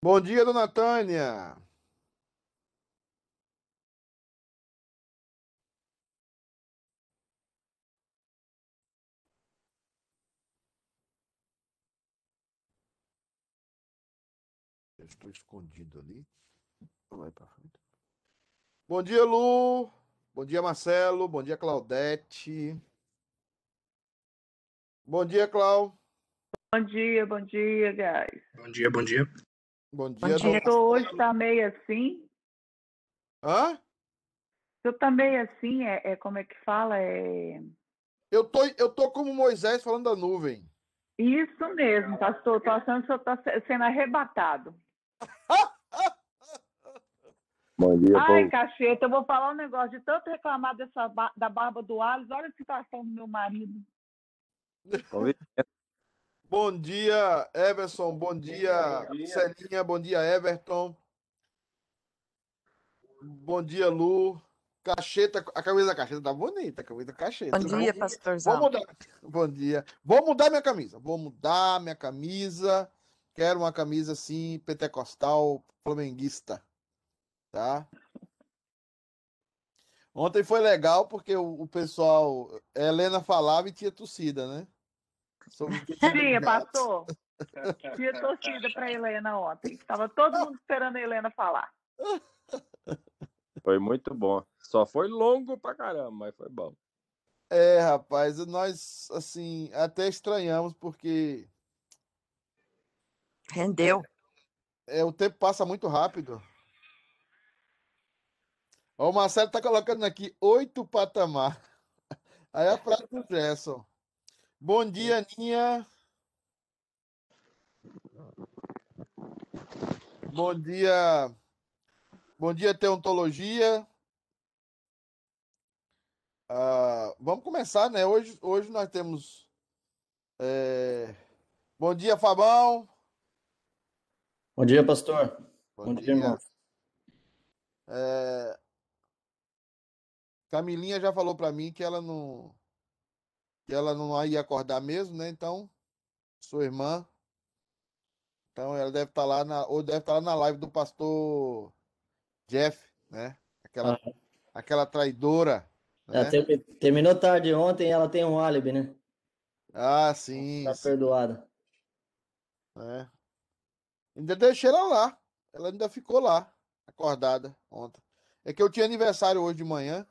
Bom dia, dona Tânia. Eu estou escondido ali. Vai para frente. Bom dia, Lu. Bom dia, Marcelo. Bom dia, Claudete. Bom dia, Clau. Bom dia, bom dia, guys. Bom dia, bom dia. Bom Bom dia, dia. dona... hoje tá meio assim. Hã? Eu tá meio assim, é, é como é que fala? É Eu tô, eu tô como Moisés falando da nuvem. isso mesmo, pastor. Tô achando que o senhor tá se- sendo arrebatado. Bom dia, Ai, povo. cacheta, eu vou falar um negócio de tanto reclamar dessa da barba do Alice. Olha a situação do meu marido. Bom dia, Everson. Bom dia, Celinha. Bom dia, Everton. Bom dia, Lu. Cacheta, a camisa da cacheta tá bonita, a camisa da cacheta. Bom dia, Vou pastorzão. mudar. Bom dia. Vou mudar minha camisa. Vou mudar minha camisa. Quero uma camisa assim, pentecostal, flamenguista. Tá? Ontem foi legal porque o, o pessoal, a Helena falava e tinha torcida, né? Sobre os Tinha, desligados. pastor. Tinha torcida pra Helena ontem. Tava todo mundo esperando a Helena falar. Foi muito bom. Só foi longo pra caramba, mas foi bom. É, rapaz, nós, assim, até estranhamos porque Rendeu. é, o tempo passa muito rápido. Ó, o Marcelo tá colocando aqui oito patamar. Aí a frase do Gerson. Bom dia, Aninha. Bom dia. Bom dia, Teontologia. Ah, vamos começar, né? Hoje, hoje nós temos. é, Bom dia, Fabão. Bom dia, pastor. Bom, Bom dia. dia, irmão. É, Camilinha já falou pra mim que ela não que ela não ia acordar mesmo, né? Então, sua irmã. Então ela deve estar lá na ou deve estar lá na live do pastor Jeff, né? Aquela Ah. aquela traidora, Ela né? ter- terminou tarde ontem, ela tem um álibi, né? Ah, sim, Tá sim, perdoada. né? Ainda deixei ela lá. Ela ainda ficou lá, acordada ontem. É que eu tinha aniversário hoje de manhã.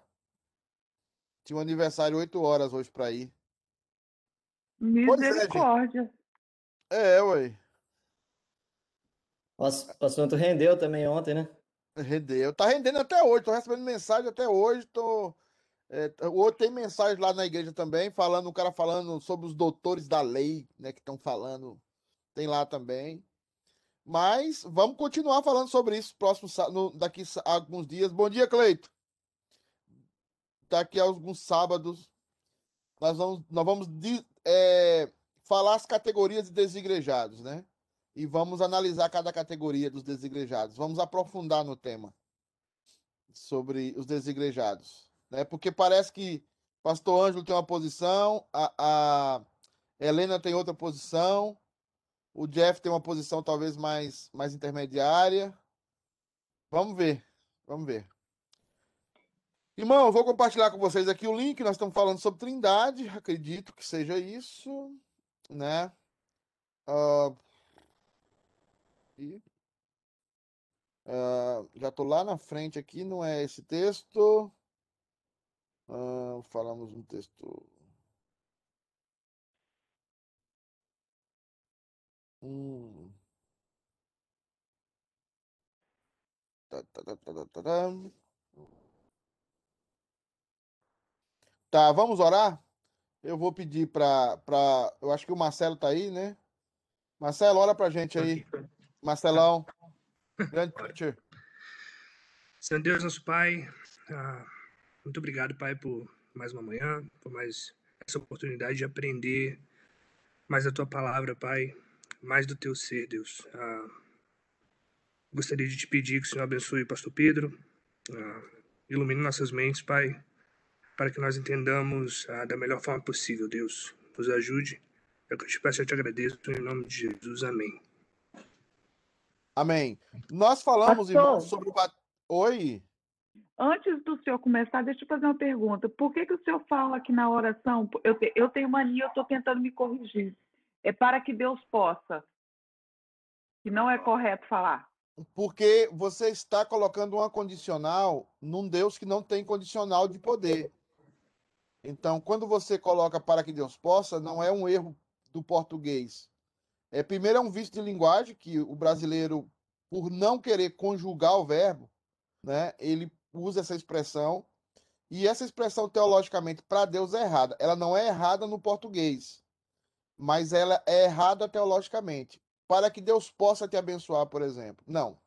Tinha um aniversário 8 horas hoje pra ir. É. Misericórdia. É, ué. O ass- o assunto rendeu também ontem, né? Rendeu. Tá rendendo até hoje. Tô recebendo mensagem até hoje. Tô. É, hoje tem mensagem lá na igreja também, falando, um cara falando sobre os doutores da lei, né? Que estão falando. Tem lá também. Mas vamos continuar falando sobre isso próximo, no, daqui a alguns dias. Bom dia, Cleito. Daqui a alguns sábados, nós vamos, nós vamos é, falar as categorias de desigrejados, né? E vamos analisar cada categoria dos desigrejados. Vamos aprofundar no tema sobre os desigrejados, né? Porque parece que Pastor Ângelo tem uma posição, a, a Helena tem outra posição, o Jeff tem uma posição talvez mais, mais intermediária. Vamos ver, vamos ver. Irmão, vou compartilhar com vocês aqui o link. Nós estamos falando sobre Trindade, acredito que seja isso, né? E, ah, já estou lá na frente aqui, não é esse texto. Ah, falamos um texto. Hum. Tá, tá, tá, tá, vamos orar? Eu vou pedir para. Pra... Eu acho que o Marcelo tá aí, né? Marcelo, ora pra gente aí. Marcelão. Grande teacher. Senhor Deus, nosso Pai, ah, muito obrigado, Pai, por mais uma manhã, por mais essa oportunidade de aprender mais da Tua palavra, Pai, mais do Teu ser, Deus. Ah, gostaria de te pedir que o Senhor abençoe o Pastor Pedro, ah, ilumine nossas mentes, Pai, para que nós entendamos ah, da melhor forma possível, Deus. Nos ajude. É o que eu te peço e eu te agradeço, em nome de Jesus. Amém. Amém. Nós falamos, Pastor. irmãos, sobre o. bat- Oi? Antes do senhor começar, deixa eu fazer uma pergunta. Por que, que o senhor fala que na oração, eu, te- eu tenho mania, eu estou tentando me corrigir. É para que Deus possa. Que não é correto falar. Porque você está colocando uma condicional num Deus que não tem condicional de poder. Então, quando você coloca para que Deus possa, não é um erro do português. É, primeiro, é um vício de linguagem que o brasileiro, por não querer conjugar o verbo, né, ele usa essa expressão. E essa expressão, teologicamente, para Deus é errada. Ela não é errada no português, mas ela é errada teologicamente para que Deus possa te abençoar, por exemplo. Não.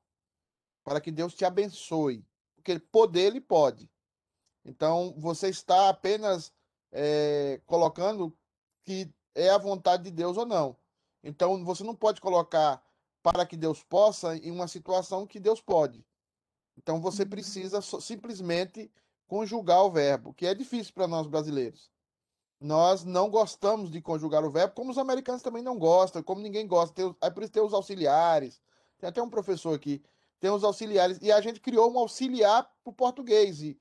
Para que Deus te abençoe. Porque poder ele pode. Então, você está apenas eh, colocando que é a vontade de Deus ou não. Então, você não pode colocar para que Deus possa em uma situação que Deus pode. Então, você precisa so- simplesmente conjugar o verbo, que é difícil para nós brasileiros nós não gostamos de conjugar o verbo, como os americanos também não gostam, como ninguém gosta. Tem, é por isso tem os auxiliares. Tem até um professor aqui, tem os auxiliares. E a gente criou um auxiliar para o português. E,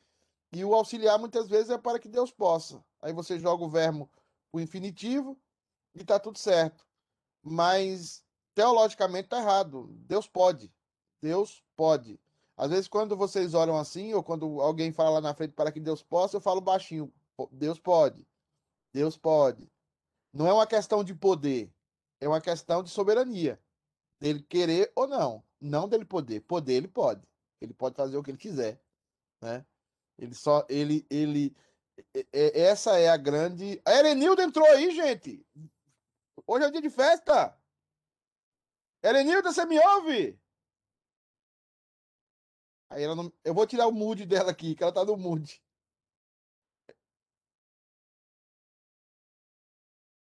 e o auxiliar muitas vezes é para que Deus possa. Aí você joga o verbo o infinitivo e tá tudo certo. Mas teologicamente tá errado. Deus pode. Deus pode. Às vezes, quando vocês oram assim, ou quando alguém fala lá na frente para que Deus possa, eu falo baixinho. "Pô, Deus pode. Deus pode. Não é uma questão de poder, é uma questão de soberania. Dele querer ou não. Não dele poder. Poder ele pode. Ele pode fazer o que ele quiser, né? Ele só ele ele é- essa é a grande. A Erenilda entrou aí, gente. Hoje é dia de festa. Erenilda, você me ouve? Aí ela não... Eu vou tirar o mood dela aqui, que ela tá no mood.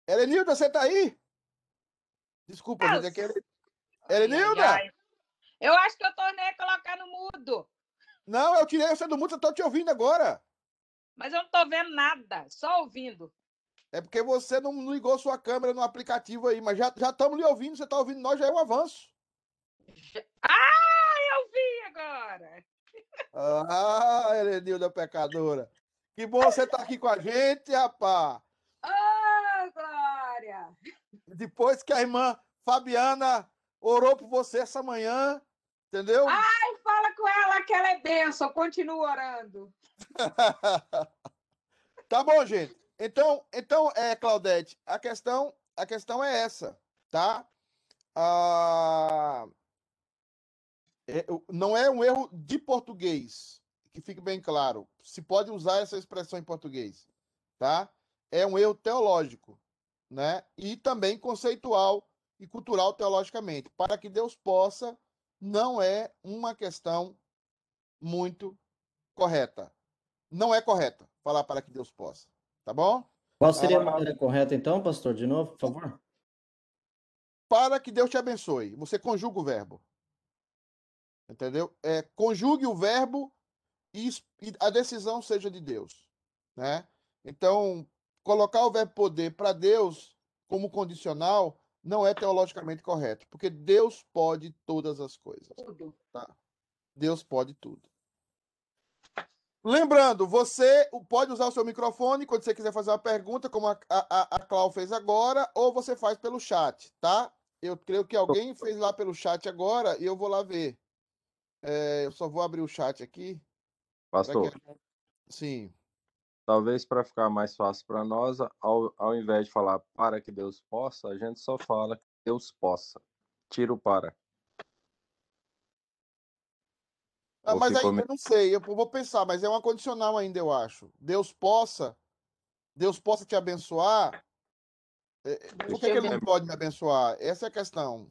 Erenilda, você tá aí? Desculpa, gente, é que Eren- Erenilda! Eu acho que eu tornei a colocar no mudo, Não, eu tirei você do mundo, eu tô te ouvindo agora. mas eu não tô vendo nada, só ouvindo. É porque você não ligou sua câmera no aplicativo aí, mas já já estamos lhe ouvindo, você tá ouvindo nós, já é um avanço. Ah, eu vi agora. Ah, Erenilda pecadora. Que bom você tá aqui com a gente, rapaz. Ah, Glória! Depois que a irmã Fabiana orou por você essa manhã, entendeu? Ai, com ela que ela é benção, continua orando. Tá bom, gente. Então, então é, Claudete, a questão, a questão é essa, tá? Ah, é, não é um erro de português, que fique bem claro. Se pode usar essa expressão em português, tá? É um erro teológico, né? E também conceitual e cultural teologicamente. Para que Deus possa, não é uma questão muito correta. Não é correta falar para que Deus possa. Tá bom? Qual seria a maneira correta, então, pastor? De novo, por favor? Para que Deus te abençoe. Você conjuga o verbo. Entendeu? É, conjugue o verbo e, e a decisão seja de Deus. Né? Então, colocar o verbo poder para Deus como condicional não é teologicamente correto, porque Deus pode todas as coisas. Tudo. Deus pode tudo. Lembrando, você pode usar o seu microfone quando você quiser fazer uma pergunta, como a, a, a Clau fez agora, ou você faz pelo chat, tá? Eu creio que alguém fez lá pelo chat agora e eu vou lá ver. É, eu só vou abrir o chat aqui. Pastor, que- Sim. Talvez para ficar mais fácil para nós, ao, ao invés de falar para que Deus possa, a gente só fala que Deus possa. Tira o para. Ah, mas aí ficou eu meio- não sei, eu vou pensar, mas é uma condicional ainda, eu acho. Deus possa, Deus possa te abençoar. É, Por que, que ele não pode me abençoar? Essa é a questão.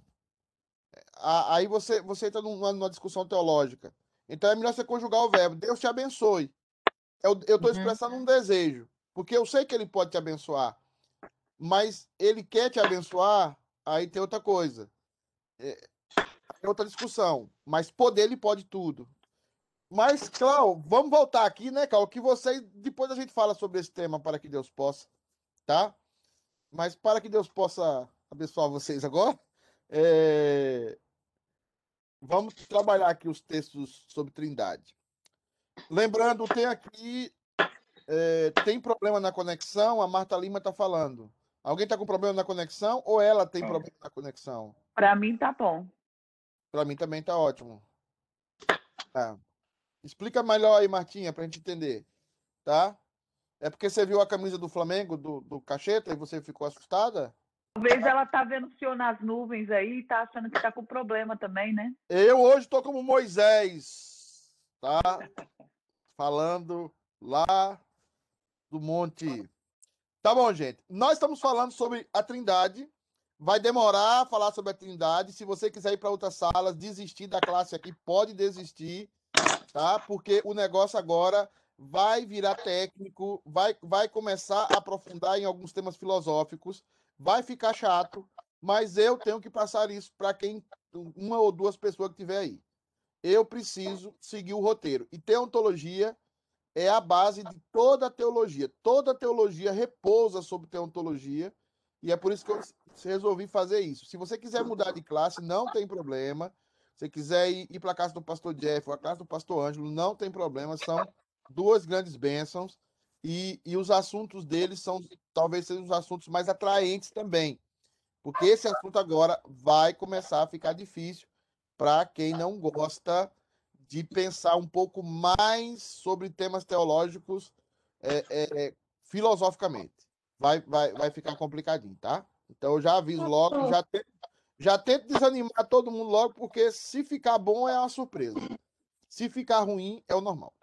Aí você, você entra numa, numa discussão teológica. Então é melhor você conjugar o verbo. Deus te abençoe. Eu estou Uhum. expressando um desejo. Porque eu sei que ele pode te abençoar. Mas ele quer te abençoar, aí tem outra coisa. É, é outra discussão. Mas poder ele pode tudo. Mas, Clau, vamos voltar aqui, né, Clau? Que você. Depois a gente fala sobre esse tema para que Deus possa, tá? Mas para que Deus possa abençoar vocês agora, é, vamos trabalhar aqui os textos sobre Trindade. Lembrando, tem aqui. é, tem problema na conexão, a Marta Lima está falando. Alguém está com problema na conexão ou ela tem problema na conexão? Para mim tá bom. Para mim também tá ótimo. É. Explica melhor aí, Martinha, para a gente entender. Tá? É porque você viu a camisa do Flamengo, do, do Cacheta, e você ficou assustada? Talvez ela tá vendo o senhor nas nuvens aí e tá achando que tá com problema também, né? Eu hoje tô como Moisés, tá? Falando lá do monte. Tá bom, gente. Nós estamos falando sobre a Trindade. Vai demorar a falar sobre a Trindade. Se você quiser ir para outras salas, desistir da classe aqui, pode desistir, tá? Porque o negócio agora vai virar técnico, vai, vai começar a aprofundar em alguns temas filosóficos, vai ficar chato, mas eu tenho que passar isso para quem uma ou duas pessoas que tiver aí. Eu preciso seguir o roteiro. E teontologia é a base de toda a teologia. Toda a teologia repousa sobre teontologia, e é por isso que eu resolvi fazer isso. Se você quiser mudar de classe, não tem problema. Se quiser ir, ir para a casa do pastor Jeff ou a casa do pastor Ângelo, não tem problema. São duas grandes bênçãos e, e os assuntos deles são talvez sejam os assuntos mais atraentes também, porque esse assunto agora vai começar a ficar difícil para quem não gosta de pensar um pouco mais sobre temas teológicos é, é, filosoficamente. Vai, vai, vai ficar complicadinho, tá? Então eu já aviso logo, já tento, já tento desanimar todo mundo logo, porque se ficar bom é uma surpresa. Se ficar ruim, é o normal.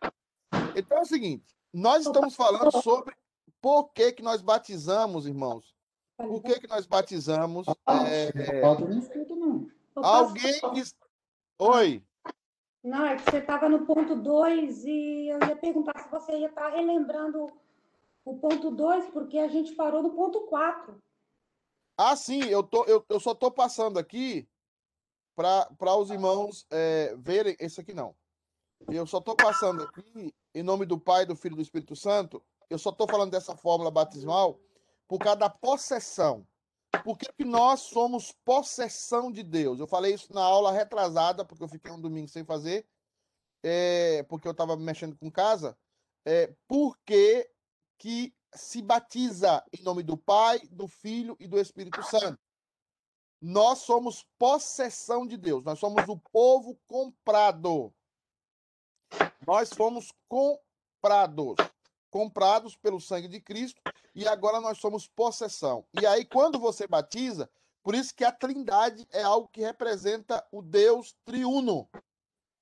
Então é o seguinte, nós estamos falando sobre por que, que nós batizamos, irmãos. Por que, que nós batizamos? É... Alguém que... Oi. Não, é que você estava no ponto 2 e eu ia perguntar se você ia estar relembrando o ponto 2, porque a gente parou no ponto 4. Ah, sim, eu, tô, eu, eu só estou passando aqui para os irmãos é, verem. Esse aqui não. Eu só estou passando aqui, em nome do Pai, do Filho e do Espírito Santo, eu só estou falando dessa fórmula batismal por causa da possessão. Por que, que nós somos possessão de Deus? Eu falei isso na aula retrasada, porque eu fiquei um domingo sem fazer, é, porque eu estava mexendo com casa. É, por que, que se batiza em nome do Pai, do Filho e do Espírito Santo? Nós somos possessão de Deus, nós somos o povo comprado. Nós fomos comprados, comprados pelo sangue de Cristo, e agora nós somos possessão. E aí, quando você batiza, por isso que a Trindade é algo que representa o Deus triuno,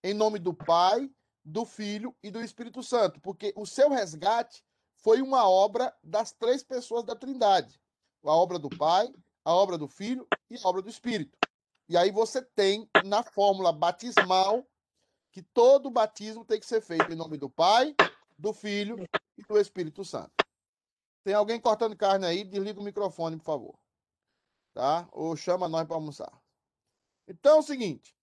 em nome do Pai, do Filho e do Espírito Santo, porque o seu resgate foi uma obra das três pessoas da Trindade: a obra do Pai, a obra do Filho e a obra do Espírito. E aí você tem na fórmula batismal que todo batismo tem que ser feito em nome do Pai, do Filho e do Espírito Santo. Tem alguém cortando carne aí? Desliga o microfone, por favor. Tá? Ou chama nós para almoçar. Então é o seguinte.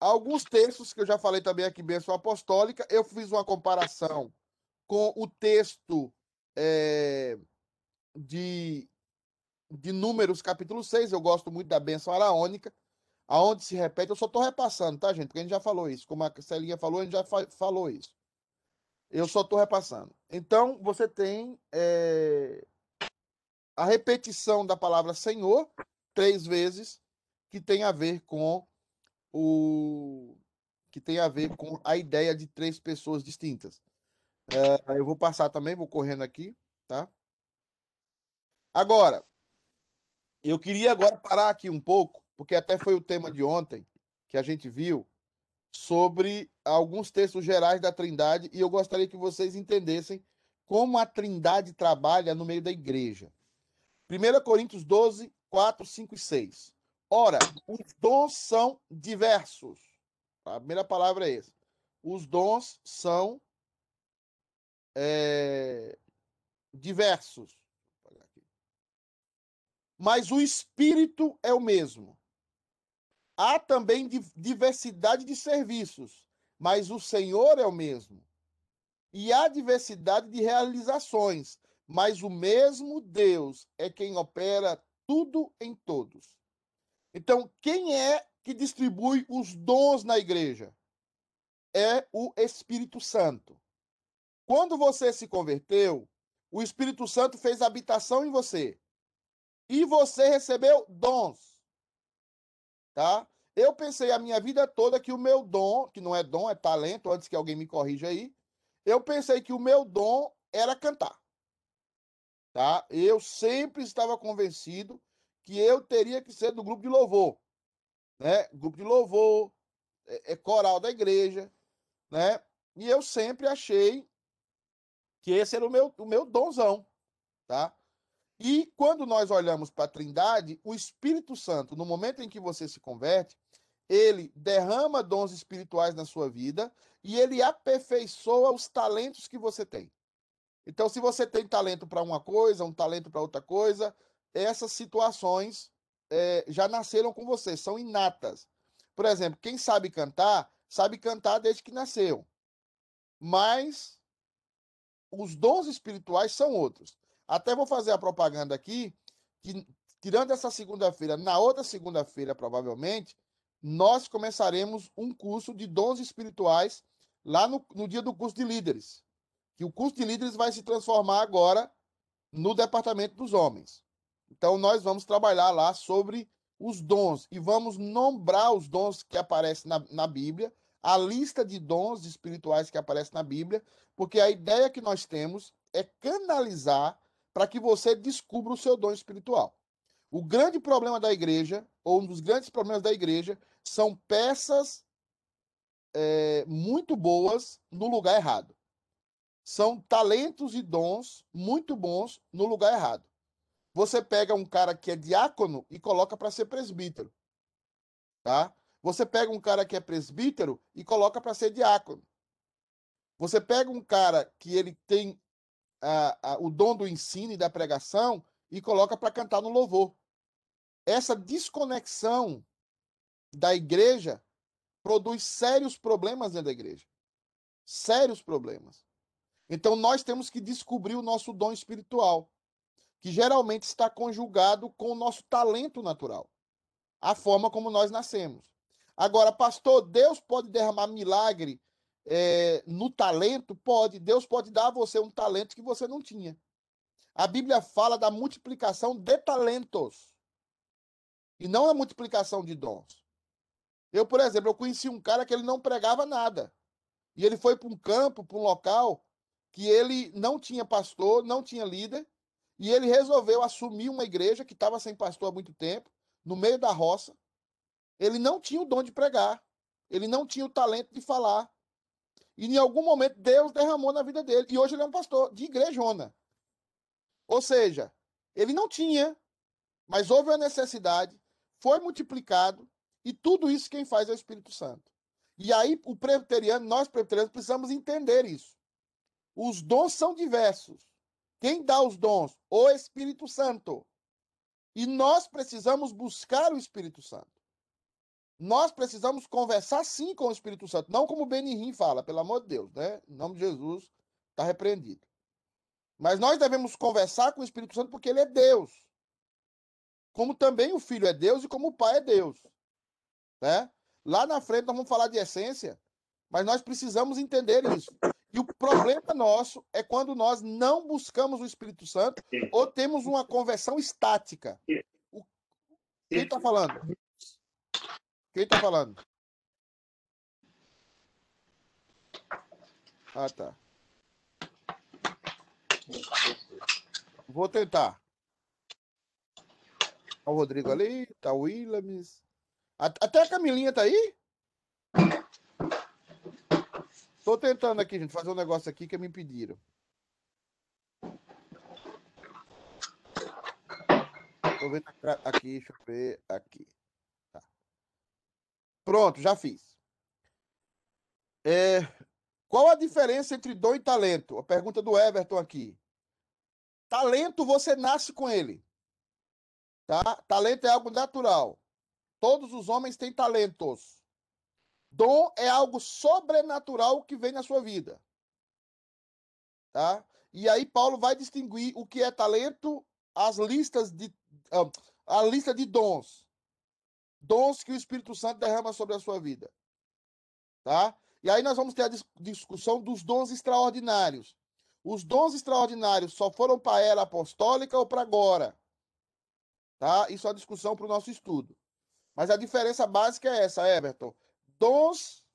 Alguns textos que eu já falei também aqui, bênção apostólica, eu fiz uma comparação com o texto é, de, de Números, capítulo 6. Eu gosto muito da bênção araônica aonde se repete, eu só estou repassando, tá, gente? Porque a gente já falou isso. Como a Celinha falou, a gente já fa falou isso. Eu só estou repassando. Então, você tem é, a repetição da palavra Senhor três vezes, que tem a ver com o que tem a ver com a ideia de três pessoas distintas. É, eu vou passar também, vou correndo aqui, tá? Agora, eu queria agora parar aqui um pouco porque até foi o tema de ontem que a gente viu sobre alguns textos gerais da Trindade e eu gostaria que vocês entendessem como a Trindade trabalha no meio da igreja. 1 Coríntios 12, 4, 5 e 6. Ora, os dons são diversos. A primeira palavra é essa. Os dons são é, diversos. Mas o Espírito é o mesmo. Há também diversidade de serviços, mas o Senhor é o mesmo. E há diversidade de realizações, mas o mesmo Deus é quem opera tudo em todos. Então, quem é que distribui os dons na igreja? É o Espírito Santo. Quando você se converteu, o Espírito Santo fez habitação em você. E você recebeu dons. Tá? Eu pensei a minha vida toda que o meu dom, que não é dom, é talento, antes que alguém me corrija aí, eu pensei que o meu dom era cantar. Tá? Eu sempre estava convencido que eu teria que ser do grupo de louvor, né? Grupo de louvor, é, é coral da igreja, né? E eu sempre achei que esse era o meu, o meu donzão, tá? E quando nós olhamos para a Trindade, o Espírito Santo, no momento em que você se converte, ele derrama dons espirituais na sua vida e ele aperfeiçoa os talentos que você tem. Então, se você tem talento para uma coisa, um talento para outra coisa, essas situações é, já nasceram com você, são inatas. Por exemplo, quem sabe cantar, sabe cantar desde que nasceu. Mas os dons espirituais são outros. Até vou fazer a propaganda aqui, que tirando essa segunda-feira, na outra segunda-feira, provavelmente, nós começaremos um curso de dons espirituais lá no, no dia do curso de líderes. Que o curso de líderes vai se transformar agora no departamento dos homens. Então, nós vamos trabalhar lá sobre os dons e vamos nombrar os dons que aparecem na, na Bíblia, a lista de dons espirituais que aparece na Bíblia, porque a ideia que nós temos é canalizar para que você descubra o seu dom espiritual. O grande problema da igreja, ou um dos grandes problemas da igreja, são peças é, muito boas no lugar errado. São talentos e dons muito bons no lugar errado. Você pega um cara que é diácono e coloca para ser presbítero. Tá? Você pega um cara que é presbítero e coloca para ser diácono. Você pega um cara que ele tem a, a, o dom do ensino e da pregação e coloca para cantar no louvor. Essa desconexão da igreja produz sérios problemas dentro da igreja. Sérios problemas. Então nós temos que descobrir o nosso dom espiritual, que geralmente está conjugado com o nosso talento natural, a forma como nós nascemos. Agora, pastor, Deus pode derramar milagre é, no talento? Pode. Deus pode dar a você um talento que você não tinha. A Bíblia fala da multiplicação de talentos e não a multiplicação de dons. Eu, por exemplo, eu conheci um cara que ele não pregava nada. E ele foi para um campo, para um local que ele não tinha pastor, não tinha líder, e ele resolveu assumir uma igreja que estava sem pastor há muito tempo, no meio da roça, ele não tinha o dom de pregar. Ele não tinha o talento de falar. E em algum momento Deus derramou na vida dele. E hoje ele é um pastor de igrejona. Ou seja, ele não tinha, mas houve a necessidade, foi multiplicado, e tudo isso quem faz é o Espírito Santo. E aí, o presbiteriano, nós presbiterianos, precisamos entender isso. Os dons são diversos. Quem dá os dons? O Espírito Santo. E nós precisamos buscar o Espírito Santo. Nós precisamos conversar sim com o Espírito Santo, não como Benihim fala, pelo amor de Deus, né? Em nome de Jesus, está repreendido. Mas nós devemos conversar com o Espírito Santo porque ele é Deus. Como também o Filho é Deus e como o Pai é Deus. Né? Lá na frente nós vamos falar de essência, mas nós precisamos entender isso. E o problema nosso é quando nós não buscamos o Espírito Santo ou temos uma conversão estática. O... Quem está falando? Quem tá falando? Ah, tá. Vou tentar. Tá o Rodrigo ali, tá o Williams. Até a Camilinha tá aí? Tô tentando aqui, gente, fazer um negócio aqui que me pediram. Tô vendo aqui, deixa eu ver aqui. Pronto, já fiz. É, qual a diferença entre dom e talento? A pergunta do Everton aqui. Talento você nasce com ele. Tá? Talento é algo natural. Todos os homens têm talentos. Dom é algo sobrenatural que vem na sua vida. Tá? E aí Paulo vai distinguir o que é talento, as listas de a lista de dons. dons que o Espírito Santo derrama sobre a sua vida. Tá? E aí nós vamos ter a dis discussão dos dons extraordinários. Os dons extraordinários só foram para a era apostólica ou para agora? Tá? Isso é uma discussão para o nosso estudo. Mas a diferença básica é essa, Everton. Dons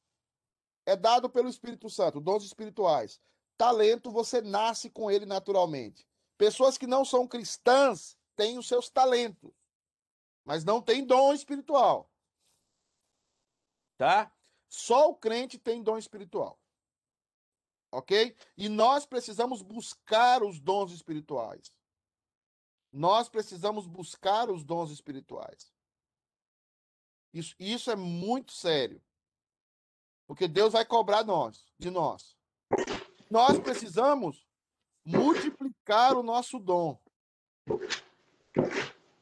é dado pelo Espírito Santo, dons espirituais. Talento, você nasce com ele naturalmente. Pessoas que não são cristãs têm os seus talentos, mas não têm dom espiritual. Tá? Só o crente tem dom espiritual. Ok? E nós precisamos buscar os dons espirituais. Nós precisamos buscar os dons espirituais. Isso, isso é muito sério. Porque Deus vai cobrar nós, de nós. Nós precisamos multiplicar o nosso dom.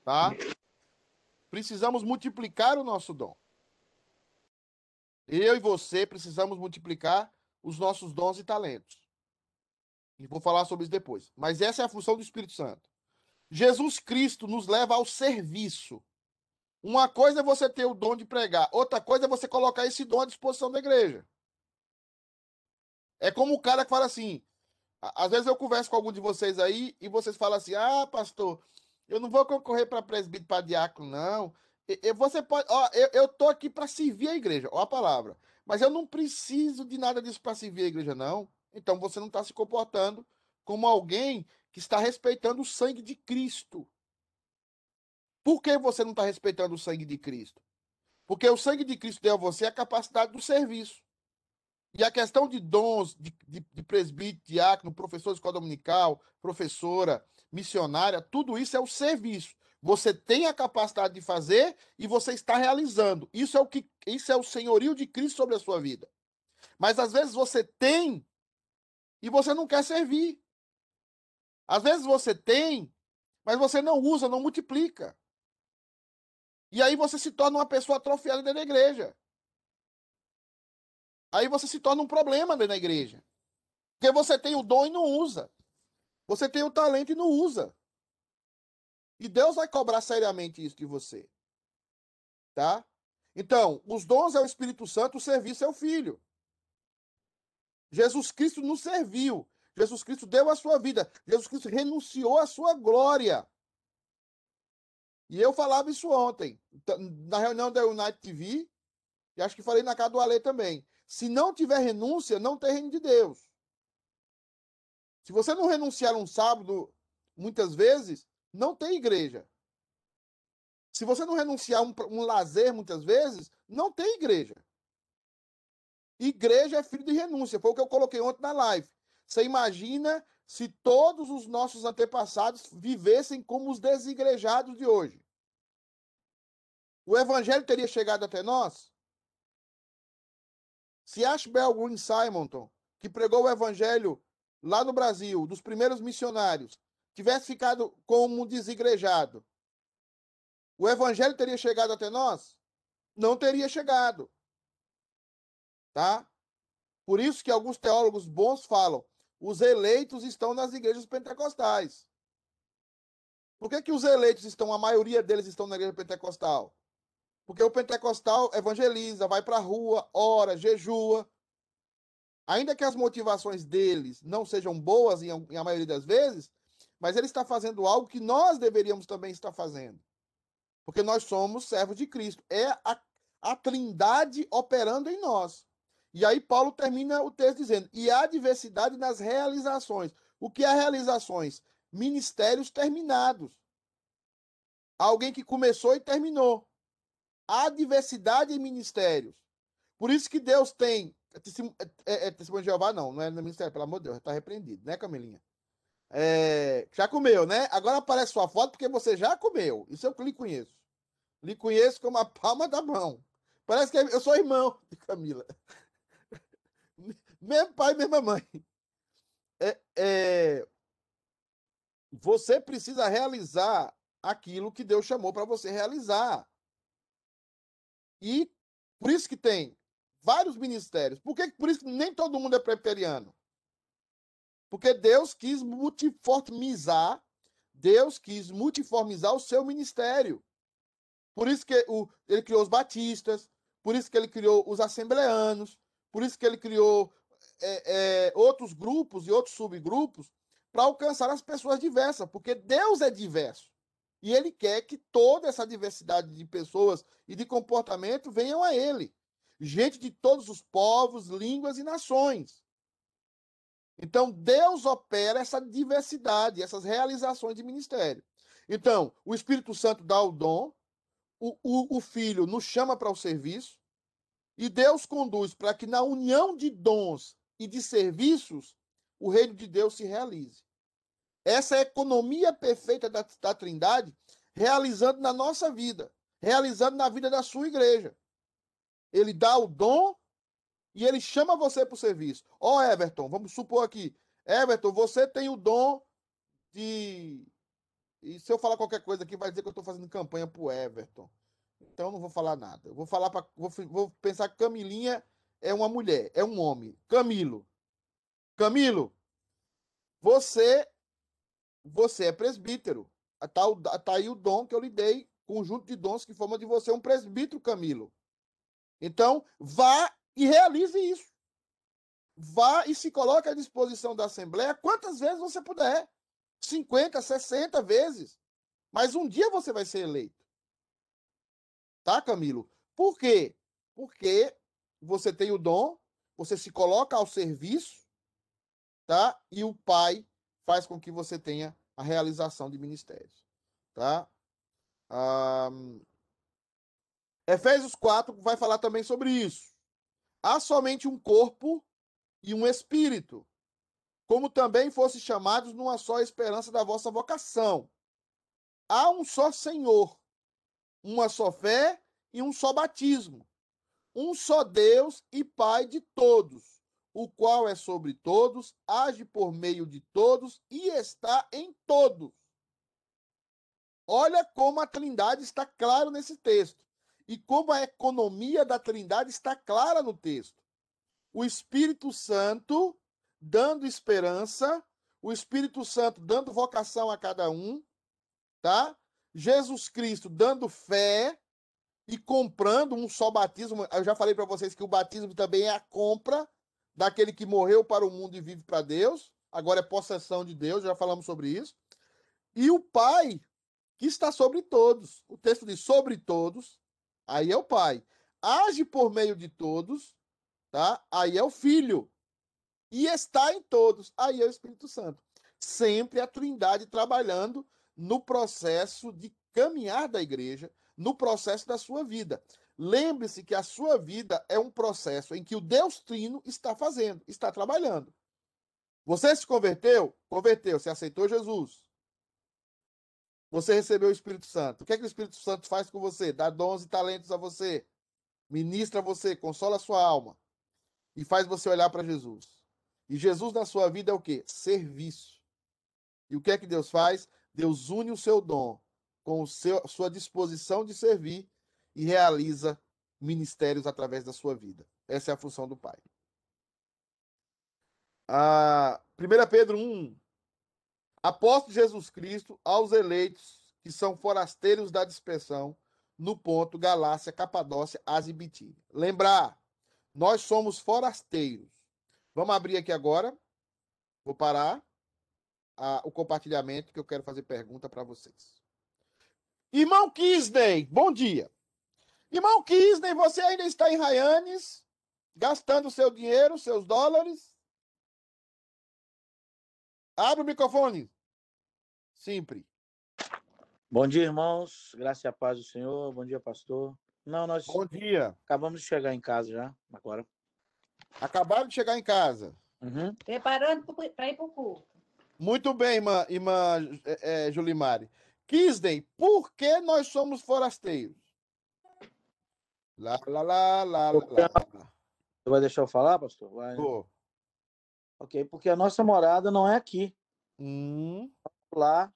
Tá? Precisamos multiplicar o nosso dom. Eu e você precisamos multiplicar os nossos dons e talentos. E vou falar sobre isso depois. Mas essa é a função do Espírito Santo. Jesus Cristo nos leva ao serviço. Uma coisa é você ter o dom de pregar, outra coisa é você colocar esse dom à disposição da igreja. É como o cara que fala assim. Às vezes eu converso com algum de vocês aí e vocês falam assim: ah, pastor, eu não vou concorrer para presbítero, para diácono, não. E, você pode. Ó, eu, eu tô aqui para servir a igreja, ó a palavra. Mas eu não preciso de nada disso para servir a igreja, não. Então você não está se comportando como alguém que está respeitando o sangue de Cristo. Por que você não está respeitando o sangue de Cristo? Porque o sangue de Cristo deu a você a capacidade do serviço. E a questão de dons de, de, de presbítero, diácono, professor de escola dominical, professora, missionária, tudo isso é o serviço. Você tem a capacidade de fazer e você está realizando. Isso é o que isso é o senhorio de Cristo sobre a sua vida. Mas às vezes você tem e você não quer servir. Às vezes você tem, mas você não usa, não multiplica. E aí você se torna uma pessoa atrofiada dentro da igreja. Aí você se torna um problema dentro da igreja. Porque você tem o dom e não usa. Você tem o talento e não usa. E Deus vai cobrar seriamente isso de você. Tá? Então, os dons é o Espírito Santo, o serviço é o Filho. Jesus Cristo nos serviu. Jesus Cristo deu a sua vida. Jesus Cristo renunciou à sua glória. E eu falava isso ontem, na reunião da United TV, e acho que falei na casa do Ale também. Se não tiver renúncia, não tem reino de Deus. Se você não renunciar um sábado, muitas vezes, não tem igreja. Se você não renunciar um, um lazer, muitas vezes, não tem igreja. Igreja é filho de renúncia. Foi o que eu coloquei ontem na live. Você imagina se todos os nossos antepassados vivessem como os desigrejados de hoje. O evangelho teria chegado até nós? Se Ashbel Green Simonton, que pregou o evangelho lá no Brasil, dos primeiros missionários, tivesse ficado como desigrejado, o evangelho teria chegado até nós? Não teria chegado. Tá? Por isso que alguns teólogos bons falam: os eleitos estão nas igrejas pentecostais. Por que, que os eleitos estão, a maioria deles estão na igreja pentecostal? Porque o pentecostal evangeliza, vai para a rua, ora, jejua. Ainda que as motivações deles não sejam boas em, a maioria das vezes, mas ele está fazendo algo que nós deveríamos também estar fazendo. Porque nós somos servos de Cristo. É a, a trindade operando em nós. E aí Paulo termina o texto dizendo: e há diversidade nas realizações. O que é realizações? Ministérios terminados. Alguém que começou e terminou. Há diversidade em ministérios. Por isso que Deus tem. É, é, é testemunho de Jeová, não, não é no ministério, pelo amor de Deus, está repreendido, né, Camilinha? É, já comeu, né? Agora aparece sua foto porque você já comeu. Isso eu lhe conheço. Lhe conheço como a palma da mão. Parece que eu sou irmão de Camila. Mesmo pai, mesma mãe. É, é, você precisa realizar aquilo que Deus chamou para você realizar. E por isso que tem vários ministérios. Por, que, por isso que nem todo mundo é presbiteriano? Porque Deus quis multiformizar, Deus quis multiformizar o seu ministério. Por isso que o, ele criou os batistas, por isso que ele criou os assembleanos, por isso que ele criou é, é, outros grupos e outros subgrupos para alcançar as pessoas diversas, porque Deus é diverso. E ele quer que toda essa diversidade de pessoas e de comportamento venham a ele. Gente de todos os povos, línguas e nações. Então, Deus opera essa diversidade, essas realizações de ministério. Então, o Espírito Santo dá o dom, o, o, o Filho nos chama para o serviço, e Deus conduz para que na união de dons e de serviços o reino de Deus se realize. Essa é economia perfeita da, da Trindade realizando na nossa vida, realizando na vida da sua igreja. Ele dá o dom e ele chama você para o serviço. Ó, oh, Everton, vamos supor aqui. Everton, você tem o dom de. E se eu falar qualquer coisa aqui, vai dizer que eu estou fazendo campanha para o Everton. Então não vou falar nada. Eu vou falar para. Vou, vou pensar que Camilinha é uma mulher, é um homem. Camilo. Camilo, você você é presbítero. Tá, tá aí o dom que eu lhe dei, conjunto de dons que forma de você um presbítero, Camilo. Então, vá e realize isso. Vá e se coloque à disposição da Assembleia quantas vezes você puder. 50, 60 vezes. Mas um dia você vai ser eleito. Tá, Camilo? Por quê? Porque você tem o dom, você se coloca ao serviço, tá? E o Pai faz com que você tenha a realização de ministérios. Tá? Um, Efésios 4 vai falar também sobre isso. Há somente um corpo e um espírito, como também fosse chamados numa só esperança da vossa vocação. Há um só Senhor, uma só fé e um só batismo. Um só Deus e Pai de todos o qual é sobre todos, age por meio de todos e está em todos. Olha como a Trindade está claro nesse texto e como a economia da Trindade está clara no texto. O Espírito Santo dando esperança, o Espírito Santo dando vocação a cada um, tá? Jesus Cristo dando fé e comprando um só batismo. Eu já falei para vocês que o batismo também é a compra daquele que morreu para o mundo e vive para Deus, agora é possessão de Deus, já falamos sobre isso. E o Pai, que está sobre todos. O texto diz sobre todos, aí é o Pai. Age por meio de todos, tá? Aí é o Filho. E está em todos, aí é o Espírito Santo. Sempre a Trindade trabalhando no processo de caminhar da igreja, no processo da sua vida. Lembre-se que a sua vida é um processo em que o Deus Trino está fazendo, está trabalhando. Você se converteu? Converteu, você aceitou Jesus. Você recebeu o Espírito Santo. O que é que o Espírito Santo faz com você? Dá dons e talentos a você. Ministra você, consola a sua alma. E faz você olhar para Jesus. E Jesus na sua vida é o quê? Serviço. E o que é que Deus faz? Deus une o seu dom com o seu, a sua disposição de servir e realiza ministérios através da sua vida. Essa é a função do Pai. Ah, 1 Pedro 1. Apóstolo Jesus Cristo aos eleitos que são forasteiros da dispersão no ponto Galácia, Capadócia, Ásia e Bitínia. Lembrar, nós somos forasteiros. Vamos abrir aqui agora. Vou parar a, o compartilhamento que eu quero fazer pergunta para vocês. Irmão Kisney, bom dia. Irmão Kisney, você ainda está em Raianes, gastando seu dinheiro, seus dólares? Abre o microfone. Sempre. Bom dia, irmãos. Graça e a paz do Senhor. Bom dia, pastor. Não, nós. Bom dia. Acabamos de chegar em casa já, agora. Acabaram de chegar em casa. Uhum. Preparando para ir para o culto. Muito bem, irmã, irmã é, é, Julimari. Kisney, por que nós somos forasteiros? Lá, lá, lá, lá, lá. Você vai deixar eu falar, pastor? Vai. Ok, porque a nossa morada não é aqui. Hum. Lá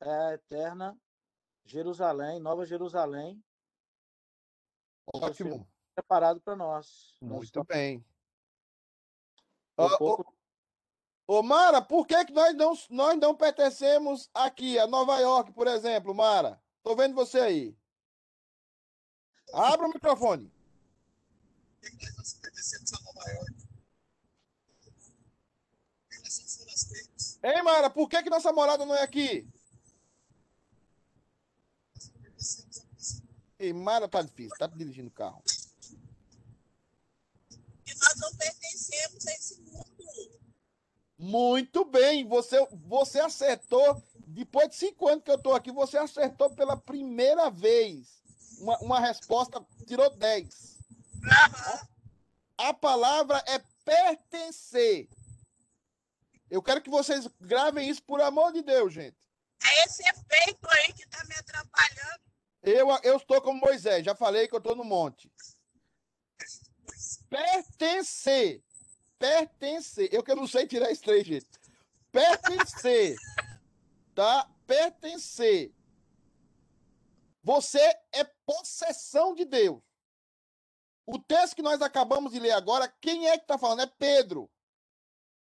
é a eterna Jerusalém, Nova Jerusalém. Ótimo. Preparado para nós. Muito nós bem. Um pouco... Ô, Mara, por que, que nós, não, nós não pertencemos aqui, a Nova York, por exemplo, Mara? Tô vendo você aí. Abra o microfone. Ei, Mara, por que, que nossa morada não é aqui? Ei, Mara, tá difícil, tá dirigindo o carro. E nós não pertencemos a esse mundo. Muito bem, você, você acertou. Depois de cinco anos que eu estou aqui, você acertou pela primeira vez. Uma, uma resposta, tirou 10. A palavra é pertencer. Eu quero que vocês gravem isso, por amor de Deus, gente. É esse efeito aí que tá me atrapalhando. Eu, eu estou como Moisés, já falei que eu estou no monte. Pertencer. Pertencer. Eu que não sei tirar esse três, gente. Pertencer. Tá? Pertencer. Você é possessão de Deus. O texto que nós acabamos de ler agora, quem é que está falando? É Pedro.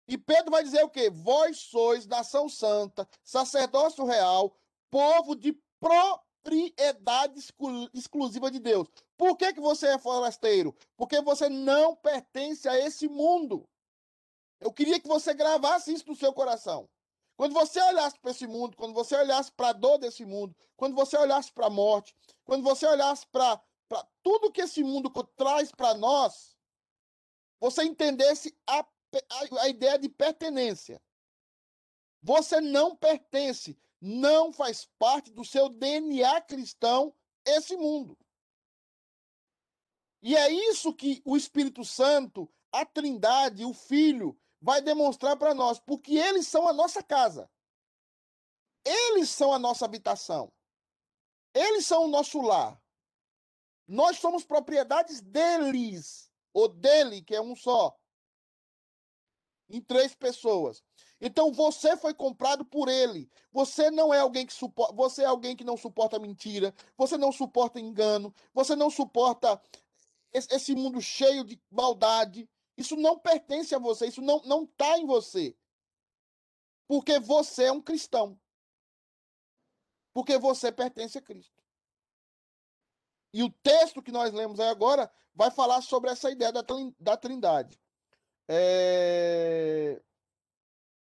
E Pedro vai dizer o quê? Vós sois nação santa, sacerdócio real, povo de propriedade exclu exclusiva de Deus. Por que, que você é forasteiro? Porque você não pertence a esse mundo. Eu queria que você gravasse isso no seu coração. Quando você olhasse para esse mundo, quando você olhasse para a dor desse mundo, quando você olhasse para a morte, quando você olhasse para tudo que esse mundo traz para nós, você entendesse a, a, a ideia de pertenência. Você não pertence, não faz parte do seu DNA cristão esse mundo. E é isso que o Espírito Santo, a Trindade, o Filho, vai demonstrar para nós, porque eles são a nossa casa. Eles são a nossa habitação. Eles são o nosso lar. Nós somos propriedades deles, ou dele, que é um só, em três pessoas. Então você foi comprado por ele. Você não é alguém que suporta, você é alguém que não suporta mentira, você não suporta engano, você não suporta esse mundo cheio de maldade. Isso não pertence a você, isso não não tá em você. Porque você é um cristão. Porque você pertence a Cristo. E o texto que nós lemos aí agora vai falar sobre essa ideia da, da trindade. É...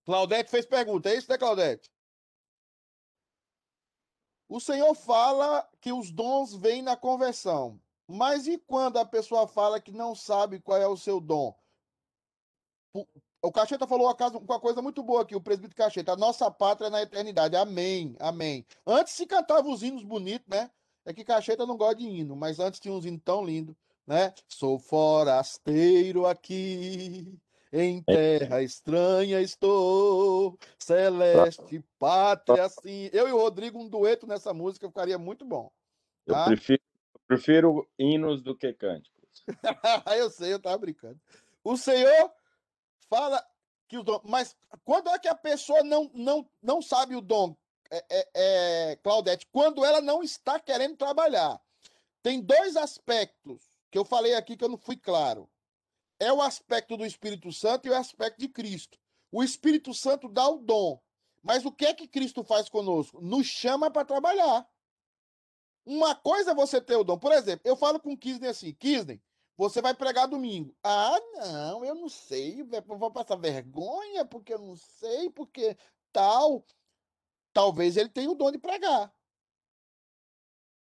Claudete fez pergunta, é isso, né, Claudete? O Senhor fala que os dons vêm na conversão. Mas e quando a pessoa fala que não sabe qual é o seu dom? O Cacheta falou uma coisa muito boa aqui, o presbítero Cacheta. A nossa pátria é na eternidade. Amém, amém. Antes se cantava os hinos bonitos, né? É que Cacheta não gosta de hino, mas antes tinha uns hinos tão lindos, né? Sou forasteiro aqui, em terra estranha estou, celeste pátria assim. Eu e o Rodrigo, um dueto nessa música ficaria muito bom. Tá? Eu, prefiro, prefiro hinos do que cânticos. eu sei, eu tava brincando. O Senhor fala que o dom. Mas quando é que a pessoa não, não, não sabe o dom? é, é, é, Claudete, quando ela não está querendo trabalhar. Tem dois aspectos que eu falei aqui que eu não fui claro. É o aspecto do Espírito Santo e o aspecto de Cristo. O Espírito Santo dá o dom. Mas o que é que Cristo faz conosco? Nos chama para trabalhar. Uma coisa é você ter o dom. Por exemplo, eu falo com o Kisney assim: Kisney, você vai pregar domingo. Ah, não, eu não sei. Eu vou passar vergonha porque eu não sei, porque tal. Talvez ele tenha o dom de pregar.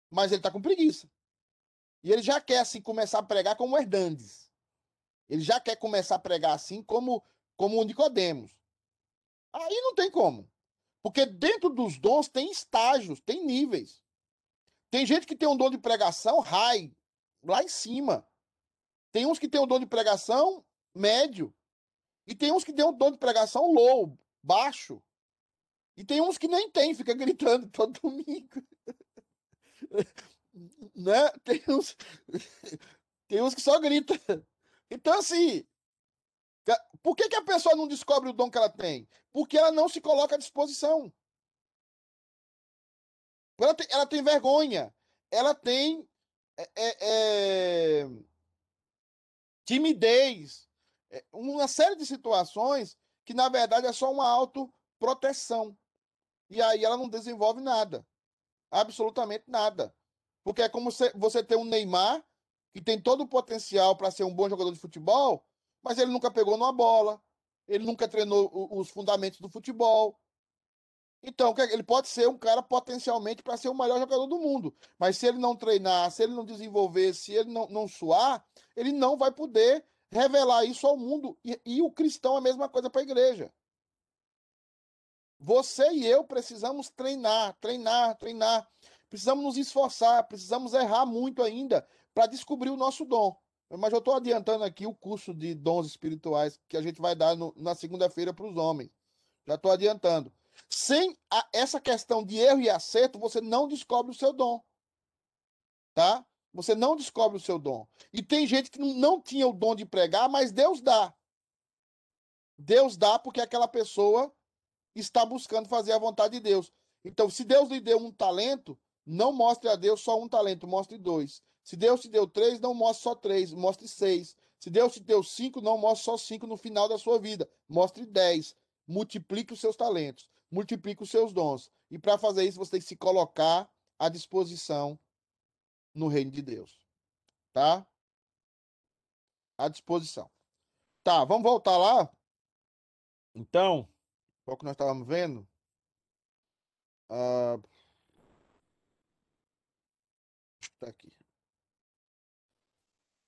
Mas ele está com preguiça. E ele já quer, assim, começar a pregar como Hernandes. Ele já quer começar a pregar assim como, como o Nicodemos. Aí não tem como. Porque dentro dos dons tem estágios, tem níveis. Tem gente que tem um dom de pregação high, lá em cima. Tem uns que tem um dom de pregação médio. E tem uns que tem um dom de pregação low, baixo. E tem uns que nem tem, fica gritando todo domingo. né? Tem uns, tem uns que só grita. Então, assim, por que, que a pessoa não descobre o dom que ela tem? Porque ela não se coloca à disposição. Ela tem, ela tem vergonha. Ela tem é, é, é, timidez. É, uma série de situações que, na verdade, é só uma autoproteção. E aí ela não desenvolve nada. Absolutamente nada. Porque é como se você ter um Neymar que tem todo o potencial para ser um bom jogador de futebol, mas ele nunca pegou numa bola, ele nunca treinou os fundamentos do futebol. Então, é ele pode ser um cara potencialmente para ser o melhor jogador do mundo, mas se ele não treinar, se ele não desenvolver, se ele não, não suar, ele não vai poder revelar isso ao mundo. E, e o cristão é a mesma coisa para a igreja. Você e eu precisamos treinar, treinar, treinar. Precisamos nos esforçar, precisamos errar muito ainda para descobrir o nosso dom. Mas eu estou adiantando aqui o curso de dons espirituais que a gente vai dar no- na segunda-feira para os homens. Já estou adiantando. Sem a- essa questão de erro e acerto, você não descobre o seu dom. Tá? Você não descobre o seu dom. E tem gente que não- não tinha o dom de pregar, mas Deus dá. Deus dá porque aquela pessoa está buscando fazer a vontade de Deus. Então, se Deus lhe deu um talento, não mostre a Deus só um talento, mostre dois. Se Deus te deu três, não mostre só três, mostre seis. Se Deus te deu cinco, não mostre só cinco no final da sua vida, mostre dez. Multiplique os seus talentos, multiplique os seus dons. E para fazer isso, você tem que se colocar à disposição no reino de Deus. Tá? À disposição. Tá, vamos voltar lá? Então, qual que nós estávamos vendo? Ah, tá aqui.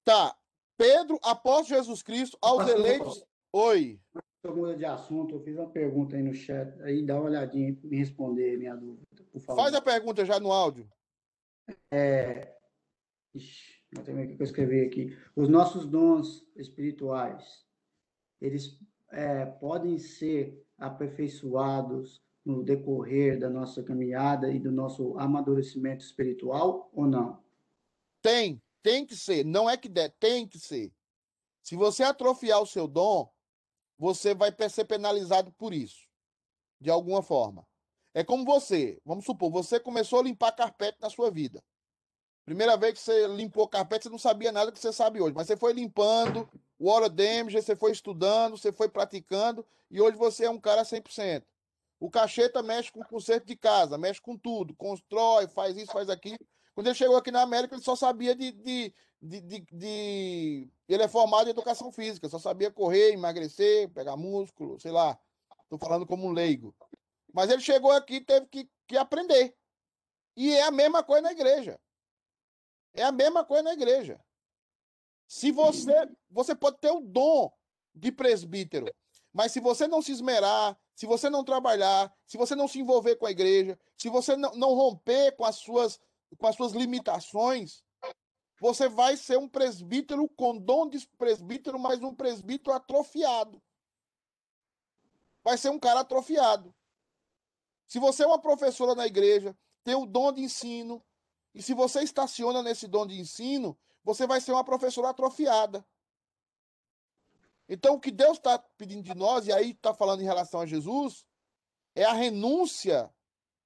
Tá. Pedro, após Jesus Cristo, aos eleitos. Oi. Eu de assunto, eu fiz uma pergunta aí no chat, aí dá uma olhadinha e me responder minha dúvida, por favor. Faz a pergunta já no áudio. É... Ixi, não tem o que eu escrevi aqui. Os nossos dons espirituais, eles é, podem ser aperfeiçoados no decorrer da nossa caminhada e do nosso amadurecimento espiritual ou não? Tem, tem que ser. Não é que der, tem que ser. Se você atrofiar o seu dom, você vai ser penalizado por isso, de alguma forma. É como você, vamos supor, você começou a limpar carpete na sua vida. Primeira vez que você limpou carpete, você não sabia nada que você sabe hoje, mas você foi limpando, o Hora Damage, você foi estudando, você foi praticando, e hoje você é um cara 100%. O Cacheta mexe com conserto de casa, mexe com tudo, constrói, faz isso, faz aquilo. Quando ele chegou aqui na América, ele só sabia de, de, de, de- de- Ele é formado em educação física, só sabia correr, emagrecer, pegar músculo, sei lá. Estou falando como um leigo. Mas ele chegou aqui e teve que, que aprender. E é a mesma coisa na igreja. É a mesma coisa na igreja. Se você. Você pode ter o dom de presbítero, mas se você não se esmerar, se você não trabalhar, se você não se envolver com a igreja, se você não, não romper com as suas com as suas limitações, você vai ser um presbítero com dom de presbítero, mas um presbítero atrofiado. Vai ser um cara atrofiado. Se você é uma professora na igreja, tem o dom de ensino, e se você estaciona nesse dom de ensino, você vai ser uma professora atrofiada. Então, o que Deus está pedindo de nós, e aí está falando em relação a Jesus, é a renúncia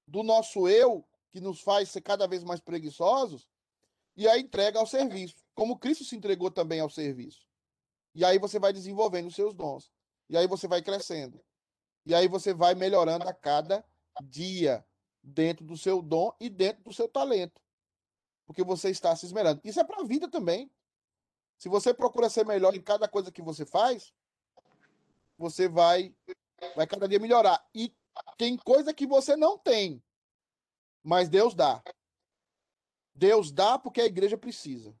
do nosso eu, que nos faz ser cada vez mais preguiçosos, e a entrega ao serviço, como Cristo se entregou também ao serviço. E aí você vai desenvolvendo os seus dons. E aí você vai crescendo. E aí você vai melhorando a cada dia dentro do seu dom e dentro do seu talento. Porque você está se esmerando. Isso é para a vida também. Se você procura ser melhor em cada coisa que você faz, você vai vai cada dia melhorar. E tem coisa que você não tem, mas Deus dá. Deus dá porque a igreja precisa.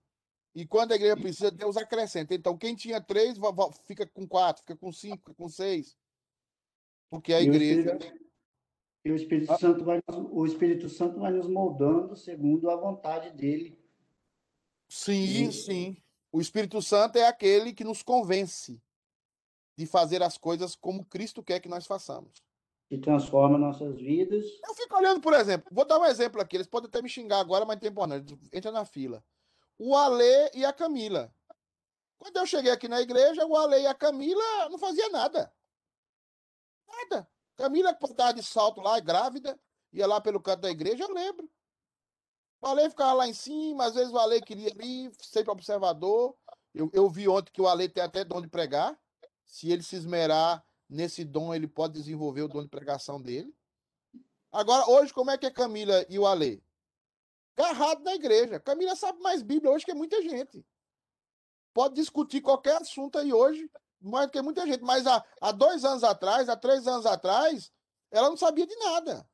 E quando a igreja precisa, Deus acrescenta. Então, quem tinha três, fica com quatro, fica com cinco, fica com seis. Porque a igreja. E o Espírito Santo vai, nos- o Espírito Santo vai nos moldando segundo a vontade dele. Sim, E- sim. O Espírito Santo é aquele que nos convence de fazer as coisas como Cristo quer que nós façamos. Que transforma nossas vidas. Eu fico olhando, por exemplo, vou dar um exemplo aqui. Eles podem até me xingar agora, mas não tem importância. Entra na fila. O Alê e a Camila. Quando eu cheguei aqui na igreja, o Alê e a Camila não fazia nada. Nada. Camila estava de salto lá, grávida, ia lá pelo canto da igreja, eu lembro. O Ale ficava lá em cima, às vezes o Ale queria ir, sempre observador. Eu, eu vi ontem que o Ale tem até dom de pregar. Se ele se esmerar nesse dom, ele pode desenvolver o dom de pregação dele. Agora, hoje, como é que é Camila e o Ale? Agarrado na igreja. Camila sabe mais Bíblia hoje que muita gente. Pode discutir qualquer assunto aí hoje, mais do que muita gente. Mas há, há dois anos atrás, há três anos atrás, ela não sabia de nada.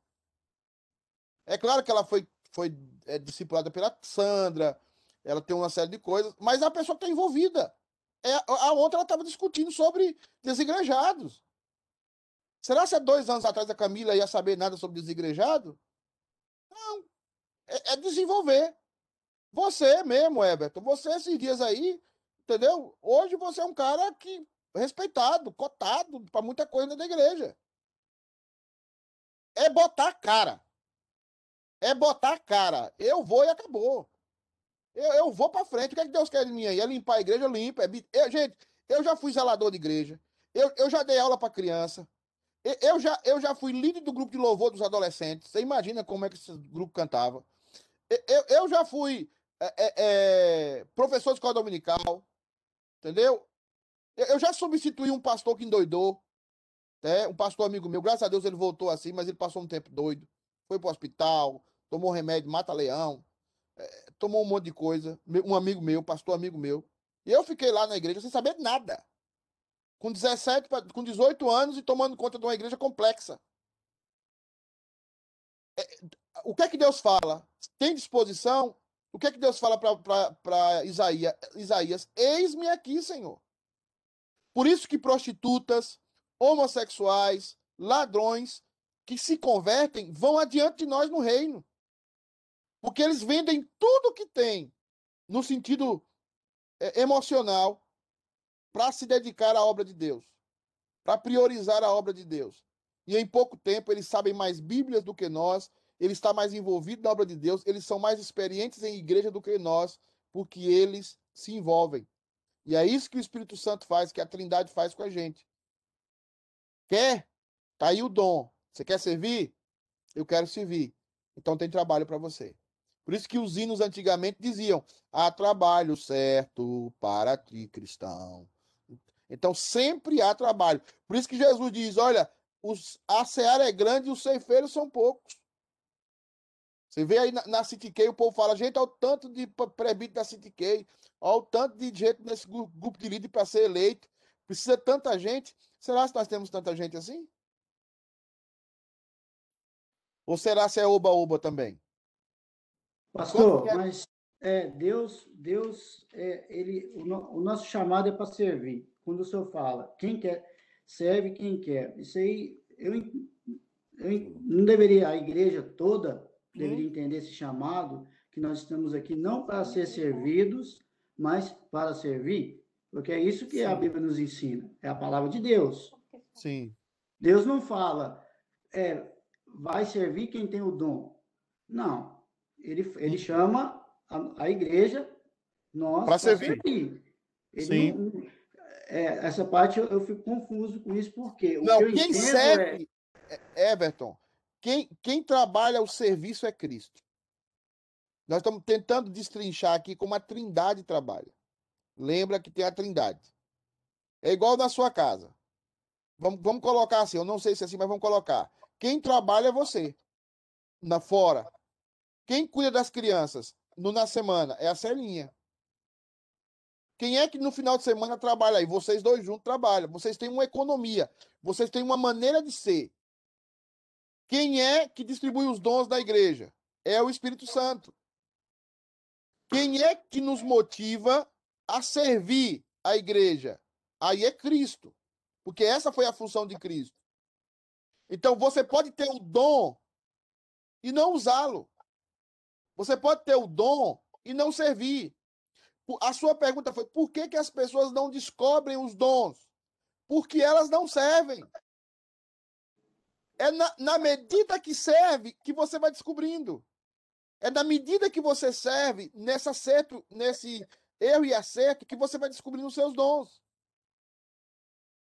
É claro que ela foi, foi é, discipulada pela Sandra, ela tem uma série de coisas, mas a pessoa que está envolvida. É, a outra ela estava discutindo sobre desigrejados. Será que há dois anos atrás a Camila ia saber nada sobre desigrejado? Não. É, é desenvolver. Você mesmo, Everton, você esses dias aí, entendeu? Hoje você é um cara que respeitado, cotado para muita coisa da igreja. É botar cara. É botar cara. Eu vou e acabou. Eu, eu vou para frente. O que, é que Deus quer de mim aí? É limpar a igreja? Eu limpo. É... Eu, gente, eu já fui zelador de igreja. Eu, eu já dei aula para criança. Eu, já, eu já fui líder do grupo de louvor dos adolescentes. Você imagina como é que esse grupo cantava. Eu, eu já fui é, é, é, professor de escola dominical. Entendeu? Eu, já substituí um pastor que endoidou. Né? Um pastor amigo meu. Graças a Deus ele voltou assim, mas ele passou um tempo doido. Foi para o hospital, tomou remédio, mata-leão tomou um monte de coisa. Um amigo meu, pastor amigo meu. E eu fiquei lá na igreja sem saber nada. Com 17, com 18 anos e tomando conta de uma igreja complexa. É, o que é que Deus fala? Tem disposição? O que é que Deus fala para Isaías? Isaías, eis-me aqui, Senhor. Por isso que prostitutas, homossexuais, ladrões que se convertem vão adiante de nós no reino. Porque eles vendem tudo que tem no sentido é, emocional para se dedicar à obra de Deus, para priorizar a obra de Deus. E em pouco tempo eles sabem mais Bíblias do que nós, eles estão mais envolvidos na obra de Deus, eles são mais experientes em igreja do que nós, porque eles se envolvem. E é isso que o Espírito Santo faz, que a Trindade faz com a gente. Quer? Tá aí o dom. Você quer servir? Eu quero servir. Então tem trabalho para você. Por isso que os hinos antigamente diziam: há trabalho certo para ti, cristão. Então sempre há trabalho. Por isso que Jesus diz: olha, os, a seara é grande e os ceifeiros são poucos. Você vê aí na, na o povo fala: gente, olha o tanto de prebito da CityK, olha o tanto de gente nesse grupo de líder para ser eleito. Precisa tanta gente. Será que nós temos tanta gente assim? Ou será se é oba-oba também? Pastor, é? mas é, Deus, Deus, é, ele, o, no, o, nosso chamado é para servir. Quando o senhor fala, quem quer, serve quem quer. Isso aí, eu, eu não deveria, a igreja toda deveria entender esse chamado, que nós estamos aqui não para ser servidos, mas para servir, porque é isso que Sim. a Bíblia nos ensina, é a palavra de Deus. Sim. Deus não fala, é, vai servir quem tem o dom. Não, ele, ele chama a, a igreja nós para servir. servir. Sim. Não, é, essa parte eu, eu, fico confuso com isso, porque o não, que quem serve, é... Everton, quem, quem trabalha o serviço é Cristo. Nós estamos tentando destrinchar aqui como a trindade trabalha. Lembra que tem a trindade. É igual na sua casa. Vamos, vamos colocar assim, eu não sei se é assim, mas vamos colocar. Quem trabalha é você. Na fora. Quem cuida das crianças no, na semana é a Celinha. Quem é que no final de semana trabalha aí? Vocês dois juntos trabalham. Vocês têm uma economia. Vocês têm uma maneira de ser. Quem é que distribui os dons da igreja? É o Espírito Santo. Quem é que nos motiva a servir a igreja? Aí é Cristo. Porque essa foi a função de Cristo. Então você pode ter o dom e não usá-lo. Você pode ter o dom e não servir. A sua pergunta foi: por que, que as pessoas não descobrem os dons? Porque elas não servem. É na, na medida que serve que você vai descobrindo. É na medida que você serve nesse acerto, nesse erro e acerto, que você vai descobrindo os seus dons.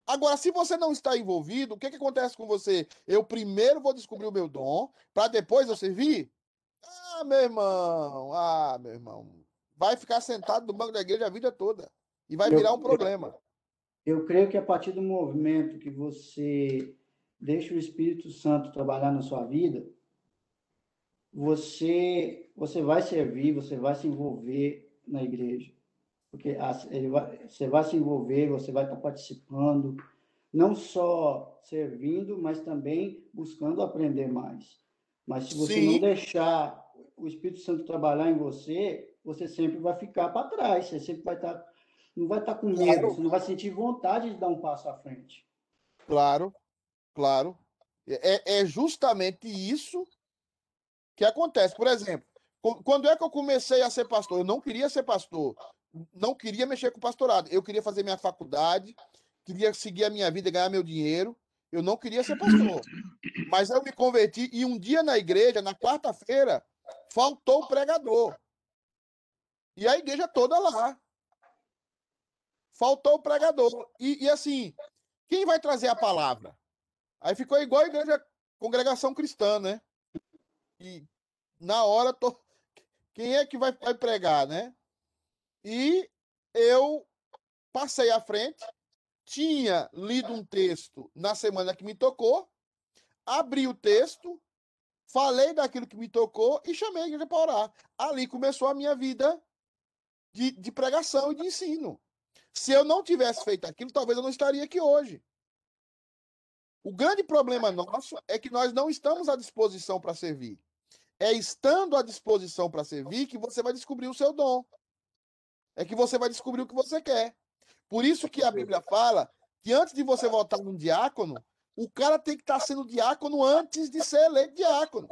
Agora, se você não está envolvido, o que, que acontece com você? Eu primeiro vou descobrir o meu dom, para depois eu servir? Ah, meu irmão, ah, meu irmão. Vai ficar sentado no banco da igreja a vida toda. E vai eu, virar um problema. Eu, eu creio que a partir do movimento que você deixa o Espírito Santo trabalhar na sua vida, você você vai servir, você vai se envolver na igreja. Porque ele vai, você vai se envolver, você vai estar participando, não só servindo, mas também buscando aprender mais. Mas se você Sim. não deixar o Espírito Santo trabalhar em você, você sempre vai ficar para trás, você sempre vai estar não vai estar com medo, claro. você não vai sentir vontade de dar um passo à frente. Claro, claro. É, é justamente isso que acontece. Por exemplo, quando é que eu comecei a ser pastor? Eu não queria ser pastor, não queria mexer com pastorado. Eu queria fazer minha faculdade, queria seguir a minha vida, ganhar meu dinheiro. Eu não queria ser pastor. Mas eu me converti e um dia na igreja, na quarta-feira, faltou o pregador. E a igreja toda lá. Faltou o pregador. E, e assim, quem vai trazer a palavra? Aí ficou igual a igreja, congregação cristã, né? E na hora, tô... quem é que vai, vai pregar, né? E eu passei à frente, tinha lido um texto na semana que me tocou, abri o texto, falei daquilo que me tocou e chamei a igreja para orar. Ali começou a minha vida de, de pregação e de ensino. Se eu não tivesse feito aquilo, talvez eu não estaria aqui hoje. O grande problema nosso é que nós não estamos à disposição para servir. É estando à disposição para servir que você vai descobrir o seu dom. É que você vai descobrir o que você quer. Por isso que a Bíblia fala que antes de você votar num diácono, o cara tem que estar sendo diácono antes de ser eleito diácono.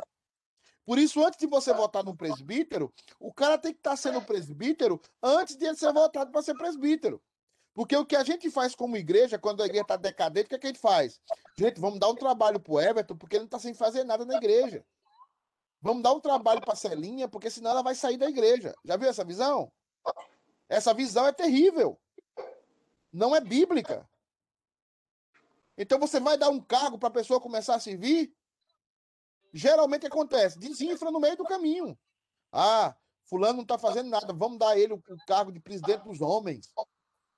Por isso, antes de você votar no presbítero, o cara tem que estar tá sendo presbítero antes de ele ser votado para ser presbítero. Porque o que a gente faz como igreja, quando a igreja está decadente, o que, é que a gente faz? Gente, vamos dar um trabalho para o Everton, porque ele não está sem fazer nada na igreja. Vamos dar um trabalho para a Celinha, porque senão ela vai sair da igreja. Já viu essa visão? Essa visão é terrível. Não é bíblica. Então você vai dar um cargo para a pessoa começar a servir? Geralmente acontece, desinfra no meio do caminho. Ah, fulano não está fazendo nada, vamos dar ele o cargo de presidente dos homens.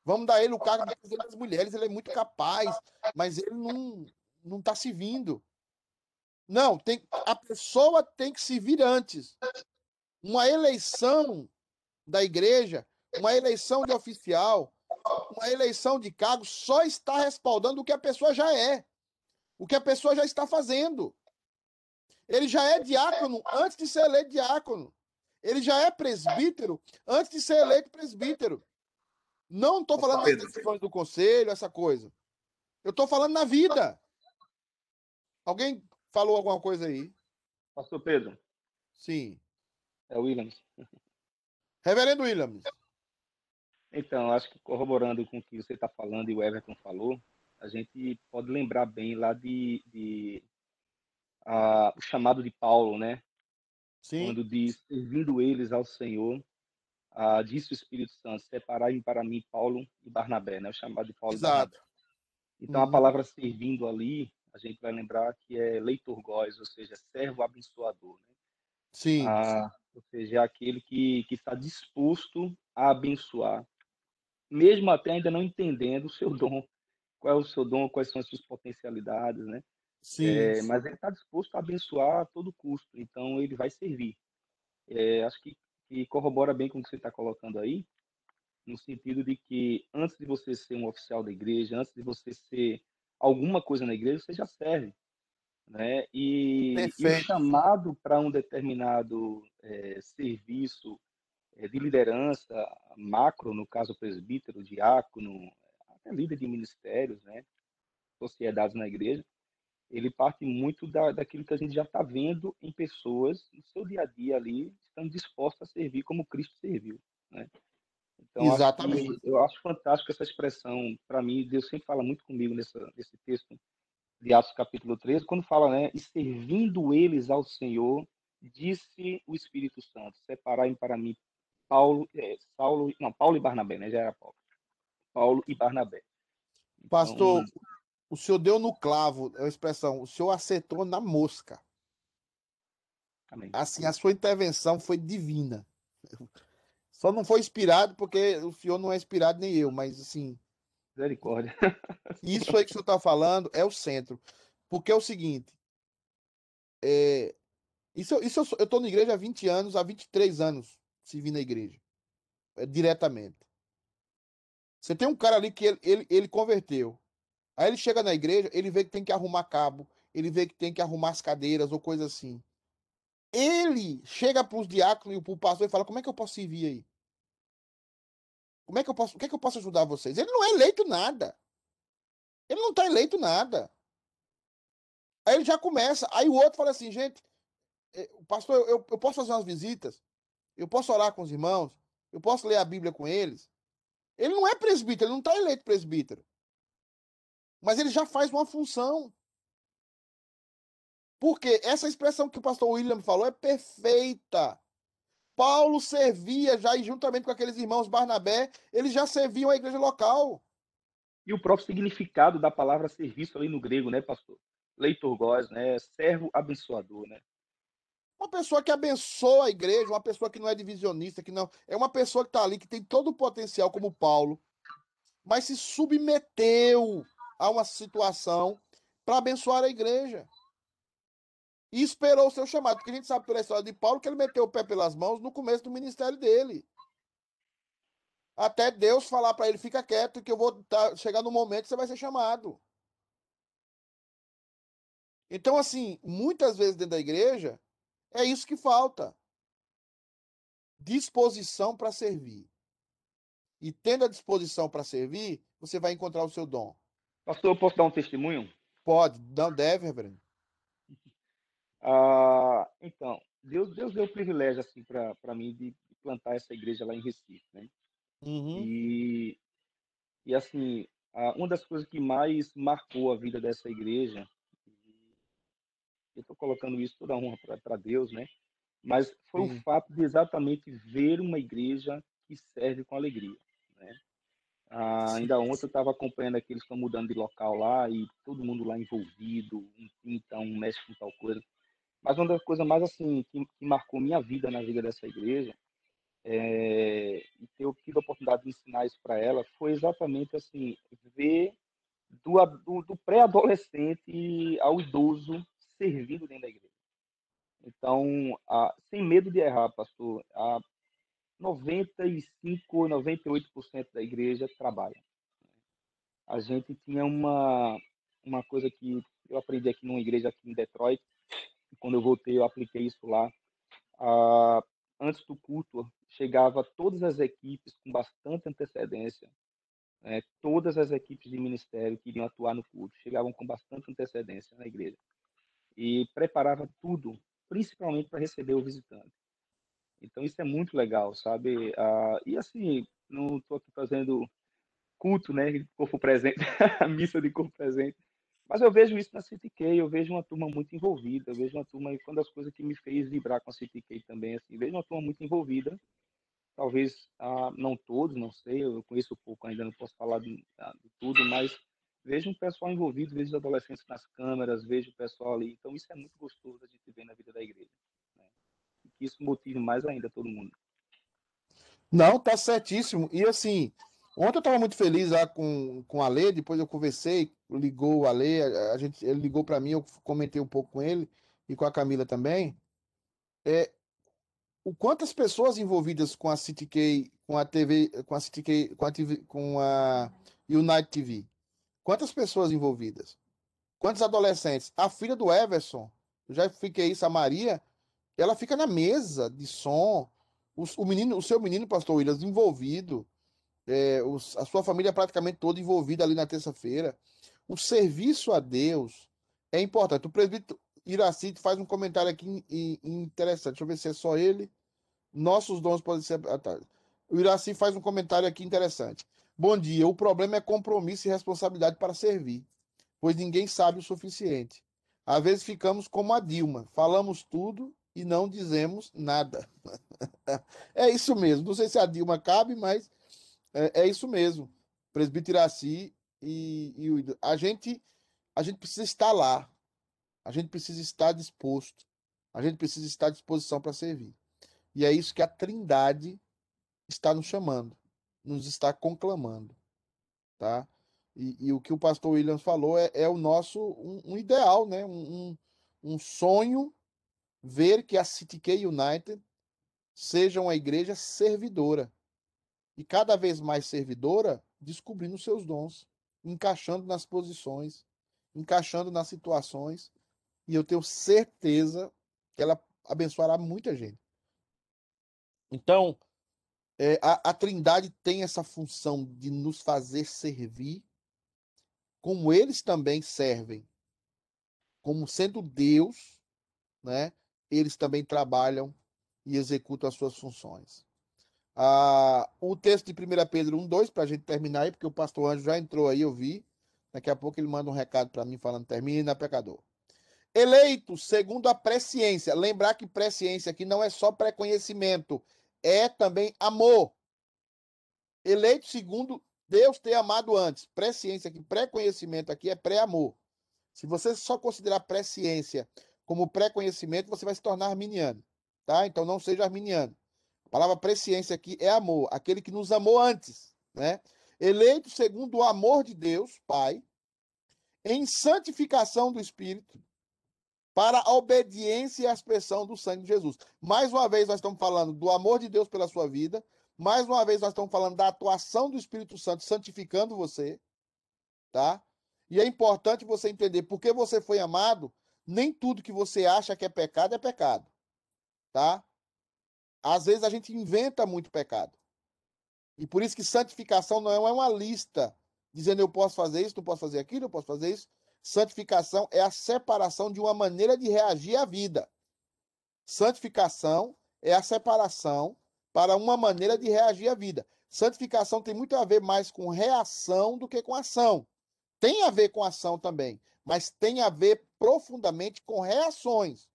Vamos dar ele o cargo de presidente das mulheres, ele é muito capaz, mas ele não não está se vindo. Não, tem, a pessoa tem que se vir antes. Uma eleição da igreja, uma eleição de oficial, uma eleição de cargo só está respaldando o que a pessoa já é, o que a pessoa já está fazendo. Ele já é diácono antes de ser eleito diácono. Ele já é presbítero antes de ser eleito presbítero. Não estou falando das decisões do conselho, essa coisa. Eu estou falando na vida. Alguém falou alguma coisa aí? Pastor Pedro. Sim. É o Williams. Reverendo Williams. Então, acho que corroborando com o que você está falando e o Everton falou, a gente pode lembrar bem lá de, de uh, o chamado de Paulo, né? Sim. Quando diz, servindo eles ao Senhor, uh, disse o Espírito Santo, separai para mim Paulo e Barnabé, né? O chamado de Paulo Exato. Então, uhum. a palavra servindo ali, a gente vai lembrar que é leitor góis, ou seja, servo abençoador, né? Sim. Ah, ou seja, é aquele que, que está disposto a abençoar, mesmo até ainda não entendendo o seu dom, qual é o seu dom, quais são as suas potencialidades, né? Sim. É, mas ele está disposto a abençoar a todo custo, então ele vai servir. É, acho que que corrobora bem com o que você está colocando aí, no sentido de que antes de você ser um oficial da igreja, antes de você ser alguma coisa na igreja, você já serve. Né? E, e o chamado para um determinado é, serviço é, de liderança macro, no caso presbítero, diácono, até líder de ministérios, né? sociedades na igreja, ele parte muito da, daquilo que a gente já está vendo em pessoas no seu dia a dia ali, estando dispostas a servir como Cristo serviu, né? Então, Exatamente. Acho que, eu acho fantástico essa expressão. Para mim, Deus sempre fala muito comigo nessa, nesse texto de Atos capítulo 13, quando fala, né, e servindo eles ao Senhor, disse o Espírito Santo, separai para mim Paulo, é, Saulo, não, Paulo e Barnabé, né, já era Paulo. Paulo e Barnabé. Então, Pastor, o senhor deu no clavo, é a expressão, o senhor acertou na mosca. Amém. Assim, a sua intervenção foi divina. Só não foi inspirado porque o senhor não é inspirado nem eu, mas assim. Misericórdia. Isso aí que o senhor está falando é o centro. Porque é o seguinte: é, Isso, isso eu, tô na igreja há 20 anos, há 23 anos, se vir na igreja. É, diretamente. Você tem um cara ali que ele, ele, ele converteu. Aí ele chega na igreja, ele vê que tem que arrumar cabo, ele vê que tem que arrumar as cadeiras ou coisa assim. Ele chega para os diáconos e para o pastor e fala: Como é que eu posso servir aí? Como é que eu posso, o que é que eu posso ajudar vocês? Ele não é eleito nada. Ele não está eleito nada. Aí ele já começa. Aí o outro fala assim: Gente, eh, pastor, eu, eu posso fazer umas visitas? Eu posso orar com os irmãos? Eu posso ler a Bíblia com eles? Ele não é presbítero, ele não está eleito presbítero. Mas ele já faz uma função. Porque essa expressão que o pastor William falou é perfeita. Paulo servia já, e juntamente com aqueles irmãos Barnabé, eles já serviam a igreja local. E o próprio significado da palavra serviço ali no grego, né, pastor? Leitor Góes, né? Servo abençoador, né? Uma pessoa que abençoa a igreja, uma pessoa que não é divisionista, que não. É uma pessoa que está ali, que tem todo o potencial, como Paulo, mas se submeteu a uma situação para abençoar a igreja. E esperou o seu chamado, porque a gente sabe pela história de Paulo que ele meteu o pé pelas mãos no começo do ministério dele. Até Deus falar para ele: fica quieto, que eu vou tá, chegar no momento que você vai ser chamado. Então, assim, muitas vezes dentro da igreja, é isso que falta. Disposição para servir. E tendo a disposição para servir, você vai encontrar o seu dom. Pastor, eu posso dar um testemunho? Pode, não deve, reverendo. Ah, então, Deus, Deus deu o privilégio assim para mim de plantar essa igreja lá em Recife, né? Uhum. E, e assim, uma das coisas que mais marcou a vida dessa igreja, eu estou colocando isso toda honra para Deus, né? Mas foi o fato de exatamente ver uma igreja que serve com alegria? Ah, ainda ontem eu estava acompanhando aqueles que estão mudando de local lá e todo mundo lá envolvido, um pinta, um mexe com tal coisa. Mas uma das coisas mais assim que, que marcou minha vida na vida dessa igreja é, e ter tido a oportunidade de ensinar isso para ela foi exatamente assim ver do, a- do, do pré-adolescente ao idoso servindo dentro da igreja. Então, ah, sem medo de errar, pastor, a 95, 98% da igreja trabalha. A gente tinha uma uma coisa que eu aprendi aqui numa igreja aqui em Detroit, quando eu voltei eu apliquei isso lá. Ah, antes do culto, chegava todas as equipes com bastante antecedência, né, todas as equipes de ministério que iriam atuar no culto chegavam com bastante antecedência na igreja e preparava tudo, principalmente para receber o visitante. Então isso é muito legal, sabe? Ah, e assim, não estou aqui fazendo culto, né, de corpo presente, a missa de corpo presente, mas eu vejo isso na CTK, eu vejo uma turma muito envolvida, eu vejo uma turma, e uma das coisas que me fez vibrar com a CTK também, assim, vejo uma turma muito envolvida, talvez ah, não todos, não sei, eu conheço pouco ainda, não posso falar de, ah, de tudo, mas vejo um pessoal envolvido, vejo os adolescentes nas câmeras, vejo o pessoal ali, então isso é muito gostoso a gente ver na vida da igreja, que isso motive mais ainda todo mundo. Não, tá certíssimo. E assim, ontem eu estava muito feliz lá com, com a Lê, depois eu conversei, ligou o Ale, a, a gente, ele ligou para mim, eu comentei um pouco com ele e com a Camila também. É, o quantas pessoas envolvidas com a CityK, com a TV, com a CityK, com a TV, com a Unite TV. Quantas pessoas envolvidas? Quantos adolescentes? A filha do Everson, eu já fiquei isso, a Maria, ela fica na mesa de som, o, o menino, o seu menino, pastor Williams, envolvido, é, os- a sua família praticamente toda envolvida ali na terça-feira. O serviço a Deus é importante. O presbítero Iraci faz um comentário aqui in- in- interessante. Deixa eu ver se é só ele. Nossos dons podem ser. Ah, tá. O Iraci faz um comentário aqui interessante. Bom dia. O problema é compromisso e responsabilidade para servir, pois ninguém sabe o suficiente. Às vezes ficamos como a Dilma, falamos tudo e não dizemos nada. É isso mesmo. Não sei se a Dilma cabe, mas é, é isso mesmo. Presbítero Iraci e, e o a gente a gente precisa estar lá. A gente precisa estar disposto. A gente precisa estar à disposição para servir. E é isso que a Trindade está nos chamando, nos está conclamando, tá? E, e o que o pastor Williams falou é, é o nosso um, um ideal, né? Um, um, um sonho ver que a CTK United seja uma igreja servidora. E cada vez mais servidora, descobrindo seus dons, encaixando nas posições, encaixando nas situações. E eu tenho certeza que ela abençoará muita gente. Então, é, a, a Trindade tem essa função de nos fazer servir, como eles também servem, como sendo Deus, né? Eles também trabalham e executam as suas funções. Ah, o texto de 1 Pedro 1, 2, para a gente terminar aí, porque o pastor Anjo já entrou aí, eu vi. Daqui a pouco ele manda um recado para mim falando: termina, pecador. Eleito segundo a presciência. Lembrar que presciência aqui não é só pré-conhecimento, é também amor. Eleito segundo Deus ter amado antes. Presciência aqui, pré-conhecimento aqui é pré-amor. Se você só considerar presciência como pré-conhecimento, você vai se tornar arminiano, tá? Então não seja arminiano. A palavra presciência aqui é amor, aquele que nos amou antes, né? Eleito segundo o amor de Deus, Pai, em santificação do Espírito, para a obediência e a expressão do sangue de Jesus. Mais uma vez, nós estamos falando do amor de Deus pela sua vida. Mais uma vez, nós estamos falando da atuação do Espírito Santo santificando você. Tá? E é importante você entender, porque você foi amado, nem tudo que você acha que é pecado é pecado. Tá? Às vezes a gente inventa muito pecado. E por isso que santificação não é uma lista dizendo eu posso fazer isso, não posso fazer aquilo, eu posso fazer isso. Santificação é a separação de uma maneira de reagir à vida. Santificação é a separação para uma maneira de reagir à vida. Santificação tem muito a ver mais com reação do que com ação. Tem a ver com ação também, mas tem a ver profundamente com reações.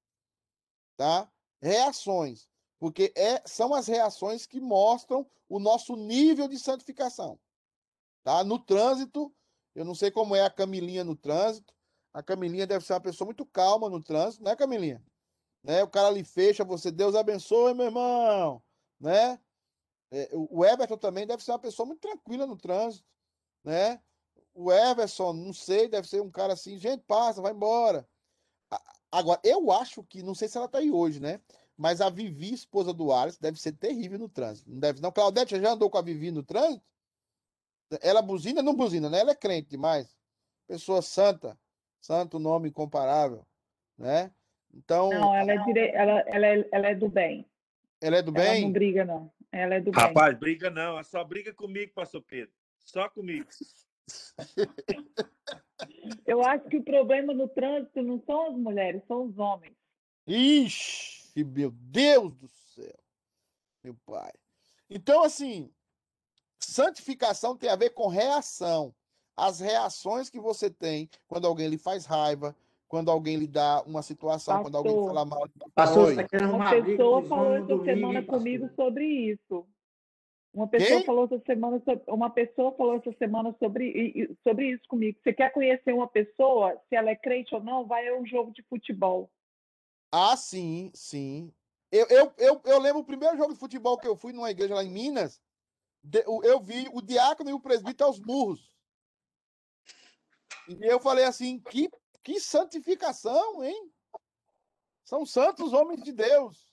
Tá? Reações. Porque é, são as reações que mostram o nosso nível de santificação. Tá? No trânsito, eu não sei como é a Camilinha no trânsito. A Camilinha deve ser uma pessoa muito calma no trânsito, né, Camilinha? Né? O cara lhe fecha, você, Deus abençoe, meu irmão, né? É, o Everton também deve ser uma pessoa muito tranquila no trânsito, né? O Everson, não sei, deve ser um cara assim, gente, passa, vai embora. Agora, eu acho que, não sei se ela tá aí hoje, né? Mas a Vivi, esposa do Alisson, deve ser terrível no trânsito. Não deve, não. Claudete já andou com a Vivi no trânsito? Ela buzina, não buzina, né? Ela é crente demais. Pessoa santa, santo nome incomparável, né? Então. Não, ela é, dire... ela, ela, é, ela é do bem. Ela é do bem? Ela não briga, não. Ela é do Rapaz, bem. Rapaz, briga não. Ela só briga comigo, pastor Pedro. Só comigo. Eu acho que o problema no trânsito não são as mulheres, são os homens. Ixi, meu Deus do céu. Meu pai. Então, assim, Santificação tem a ver com reação. As reações que você tem quando alguém lhe faz raiva, quando alguém lhe dá uma situação, quando alguém fala mal. Pastor, tá uma pessoa falou essa semana comigo sobre isso. Uma pessoa Quem? falou essa semana sobre, uma pessoa falou essa semana sobre, sobre isso comigo. Você quer conhecer uma pessoa, se ela é crente ou não, vai a um jogo de futebol. Ah, sim, sim. Eu, eu, eu, eu lembro o primeiro jogo de futebol que eu fui numa igreja lá em Minas eu vi o diácono e o presbítero aos burros. E eu falei assim: que, que santificação, hein? São santos homens de Deus.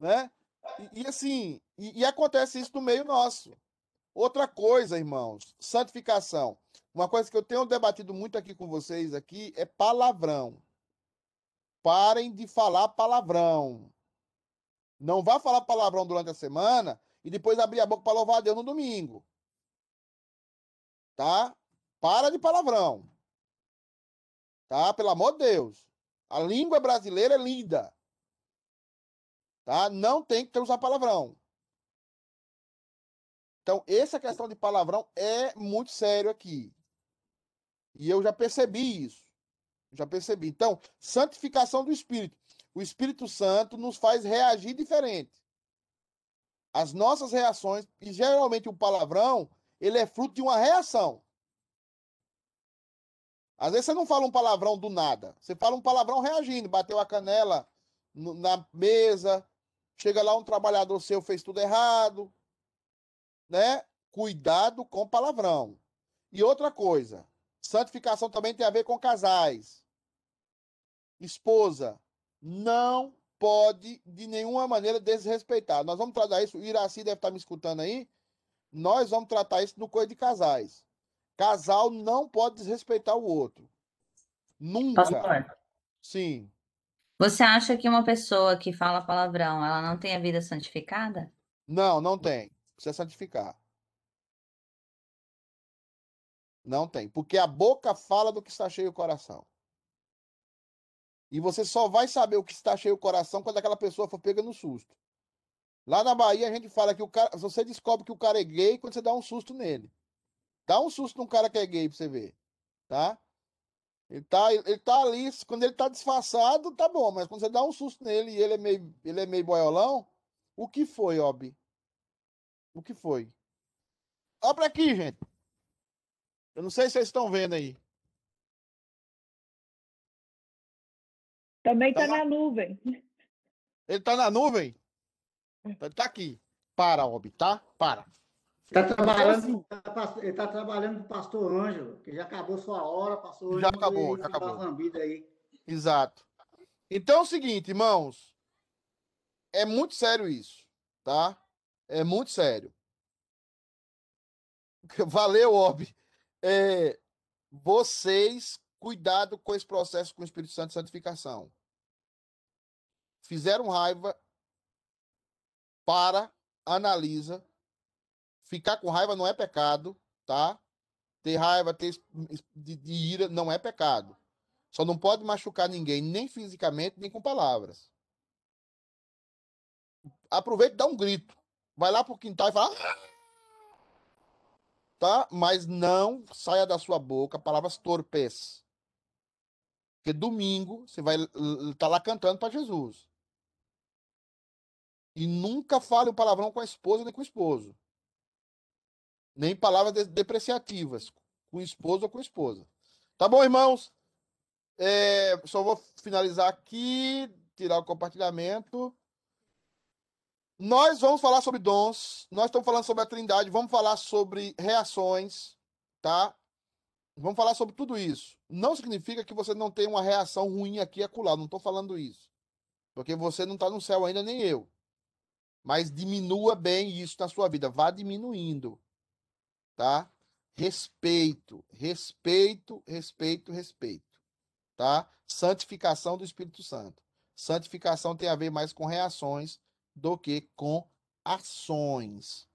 Né? E, e assim, e, e acontece isso no meio nosso. Outra coisa, irmãos, santificação. Uma coisa que eu tenho debatido muito aqui com vocês aqui é palavrão. Parem de falar palavrão. Não vá falar palavrão durante a semana e depois abrir a boca para louvar a Deus no domingo. Tá? Para de palavrão. Tá? Pelo amor de Deus. A língua brasileira é linda. Tá? Não tem que usar palavrão. Então, essa questão de palavrão é muito sério aqui. E eu já percebi isso. Já percebi. Então, santificação do Espírito. O Espírito Santo nos faz reagir diferente as nossas reações, e geralmente o palavrão, ele é fruto de uma reação. Às vezes você não fala um palavrão do nada, você fala um palavrão reagindo, bateu a canela na mesa, chega lá um trabalhador seu fez tudo errado, né? Cuidado com palavrão. E outra coisa, santificação também tem a ver com casais. Esposa, não pode de nenhuma maneira desrespeitar. Nós vamos tratar isso, o Iraci deve estar me escutando aí. Nós vamos tratar isso no coisa de casais. Casal não pode desrespeitar o outro. Nunca. Pastor, Sim. Você acha que uma pessoa que fala palavrão, ela não tem a vida santificada? Não, não tem. Precisa santificar. Não tem. Porque a boca fala do que está cheio o coração. E você só vai saber o que está cheio o coração quando aquela pessoa for pega no susto. Lá na Bahia a gente fala que o cara, você descobre que o cara é gay quando você dá um susto nele. Dá um susto num cara que é gay pra você ver, tá? Ele tá, ele tá ali, quando ele tá disfarçado, tá bom, mas quando você dá um susto nele e ele é meio, ele é meio boiolão, o que foi, Obi? O que foi? Olha pra aqui, gente. Eu não sei se vocês estão vendo aí. Também Tá lá. na nuvem. Ele tá na nuvem? Tá- Tá aqui. Para, Obi, tá? Para. Tá Então, trabalhando, assim, tá ele está trabalhando com o pastor Ângelo, que já acabou sua hora, pastor Já Ângelo, acabou, já acabou. aí. Exato. Então é o seguinte, irmãos. É muito sério isso, tá? É muito sério. Valeu, Obi. É, vocês, cuidado com esse processo com o Espírito Santo de santificação. Fizeram raiva, para, analisa. Ficar com raiva não é pecado, tá? Ter raiva, ter es- de, de ira não é pecado. Só não pode machucar ninguém, nem fisicamente, nem com palavras. Aproveita e dá um grito. Vai lá pro quintal e fala. "Ah!" Tá? Mas não saia da sua boca palavras torpes. Porque domingo você vai estar lá cantando para Jesus. E nunca fale um palavrão com a esposa nem com o esposo. Nem palavras de- depreciativas com esposo ou com esposa. Tá bom, irmãos? É, só vou finalizar aqui, tirar o compartilhamento. Nós vamos falar sobre dons, nós estamos falando sobre a Trindade, vamos falar sobre reações, tá? Vamos falar sobre tudo isso. Não significa que você não tem uma reação ruim aqui e acolá, não estou falando isso. Porque você não está no céu ainda, nem eu. Mas diminua bem isso na sua vida, vá diminuindo, tá? Respeito, respeito, respeito, respeito tá? Santificação do Espírito Santo. Santificação tem a ver mais com reações do que com ações,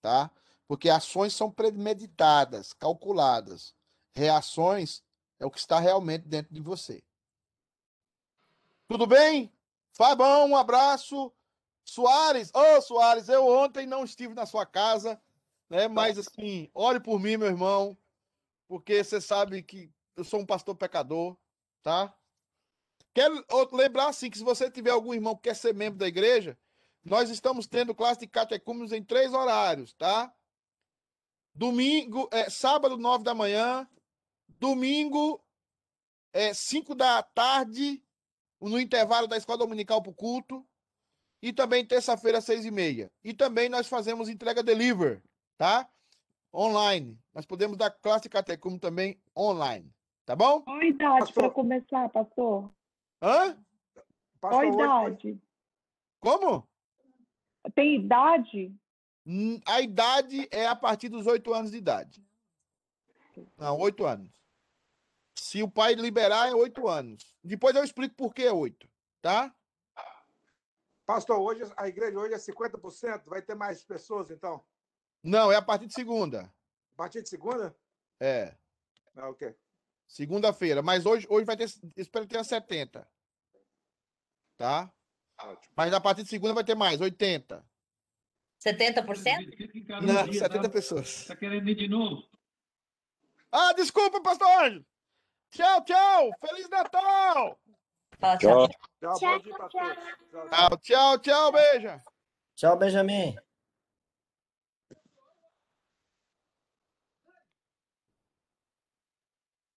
tá? Porque ações são premeditadas, calculadas. Reações é o que está realmente dentro de você. Tudo bem? Fabão, um abraço. Soares, ô Soares, eu ontem não estive na sua casa, né? Mas assim, ore por mim, meu irmão, porque você sabe que eu sou um pastor pecador, tá? Quero lembrar assim que se você tiver algum irmão que quer ser membro da igreja, nós estamos tendo classe de catecúmenos em três horários, tá? Domingo, é, sábado, nove da manhã, domingo, é, cinco da tarde, no intervalo da escola dominical para o culto, e também terça-feira, seis e meia. E também nós fazemos entrega deliver, tá? Online. Nós podemos dar classe catecúmeno também online, tá bom? Qual a idade para começar, pastor? Hã? Qual a hoje- idade? Como? Tem idade? A idade é a partir dos oito anos de idade. Não, oito anos. Se o pai liberar, é oito anos. Depois eu explico por que é oito, tá? Pastor, hoje a igreja hoje é 50%, vai ter mais pessoas então? Não, é a partir de segunda. A partir de segunda? É. Ah, ok. Segunda-feira. Mas hoje, hoje vai ter. Espero que tenha 70. Tá? Mas a partir de segunda vai ter mais, 80. 70%? Não, 70 pessoas. Tá querendo ir de novo? Ah, desculpa, pastor Anjo. Tchau, tchau. Feliz Natal. Fala Tchau. Tchau, dia. Tchau, tchau. Tchau, tchau, tchau, beija. Tchau, Benjamin.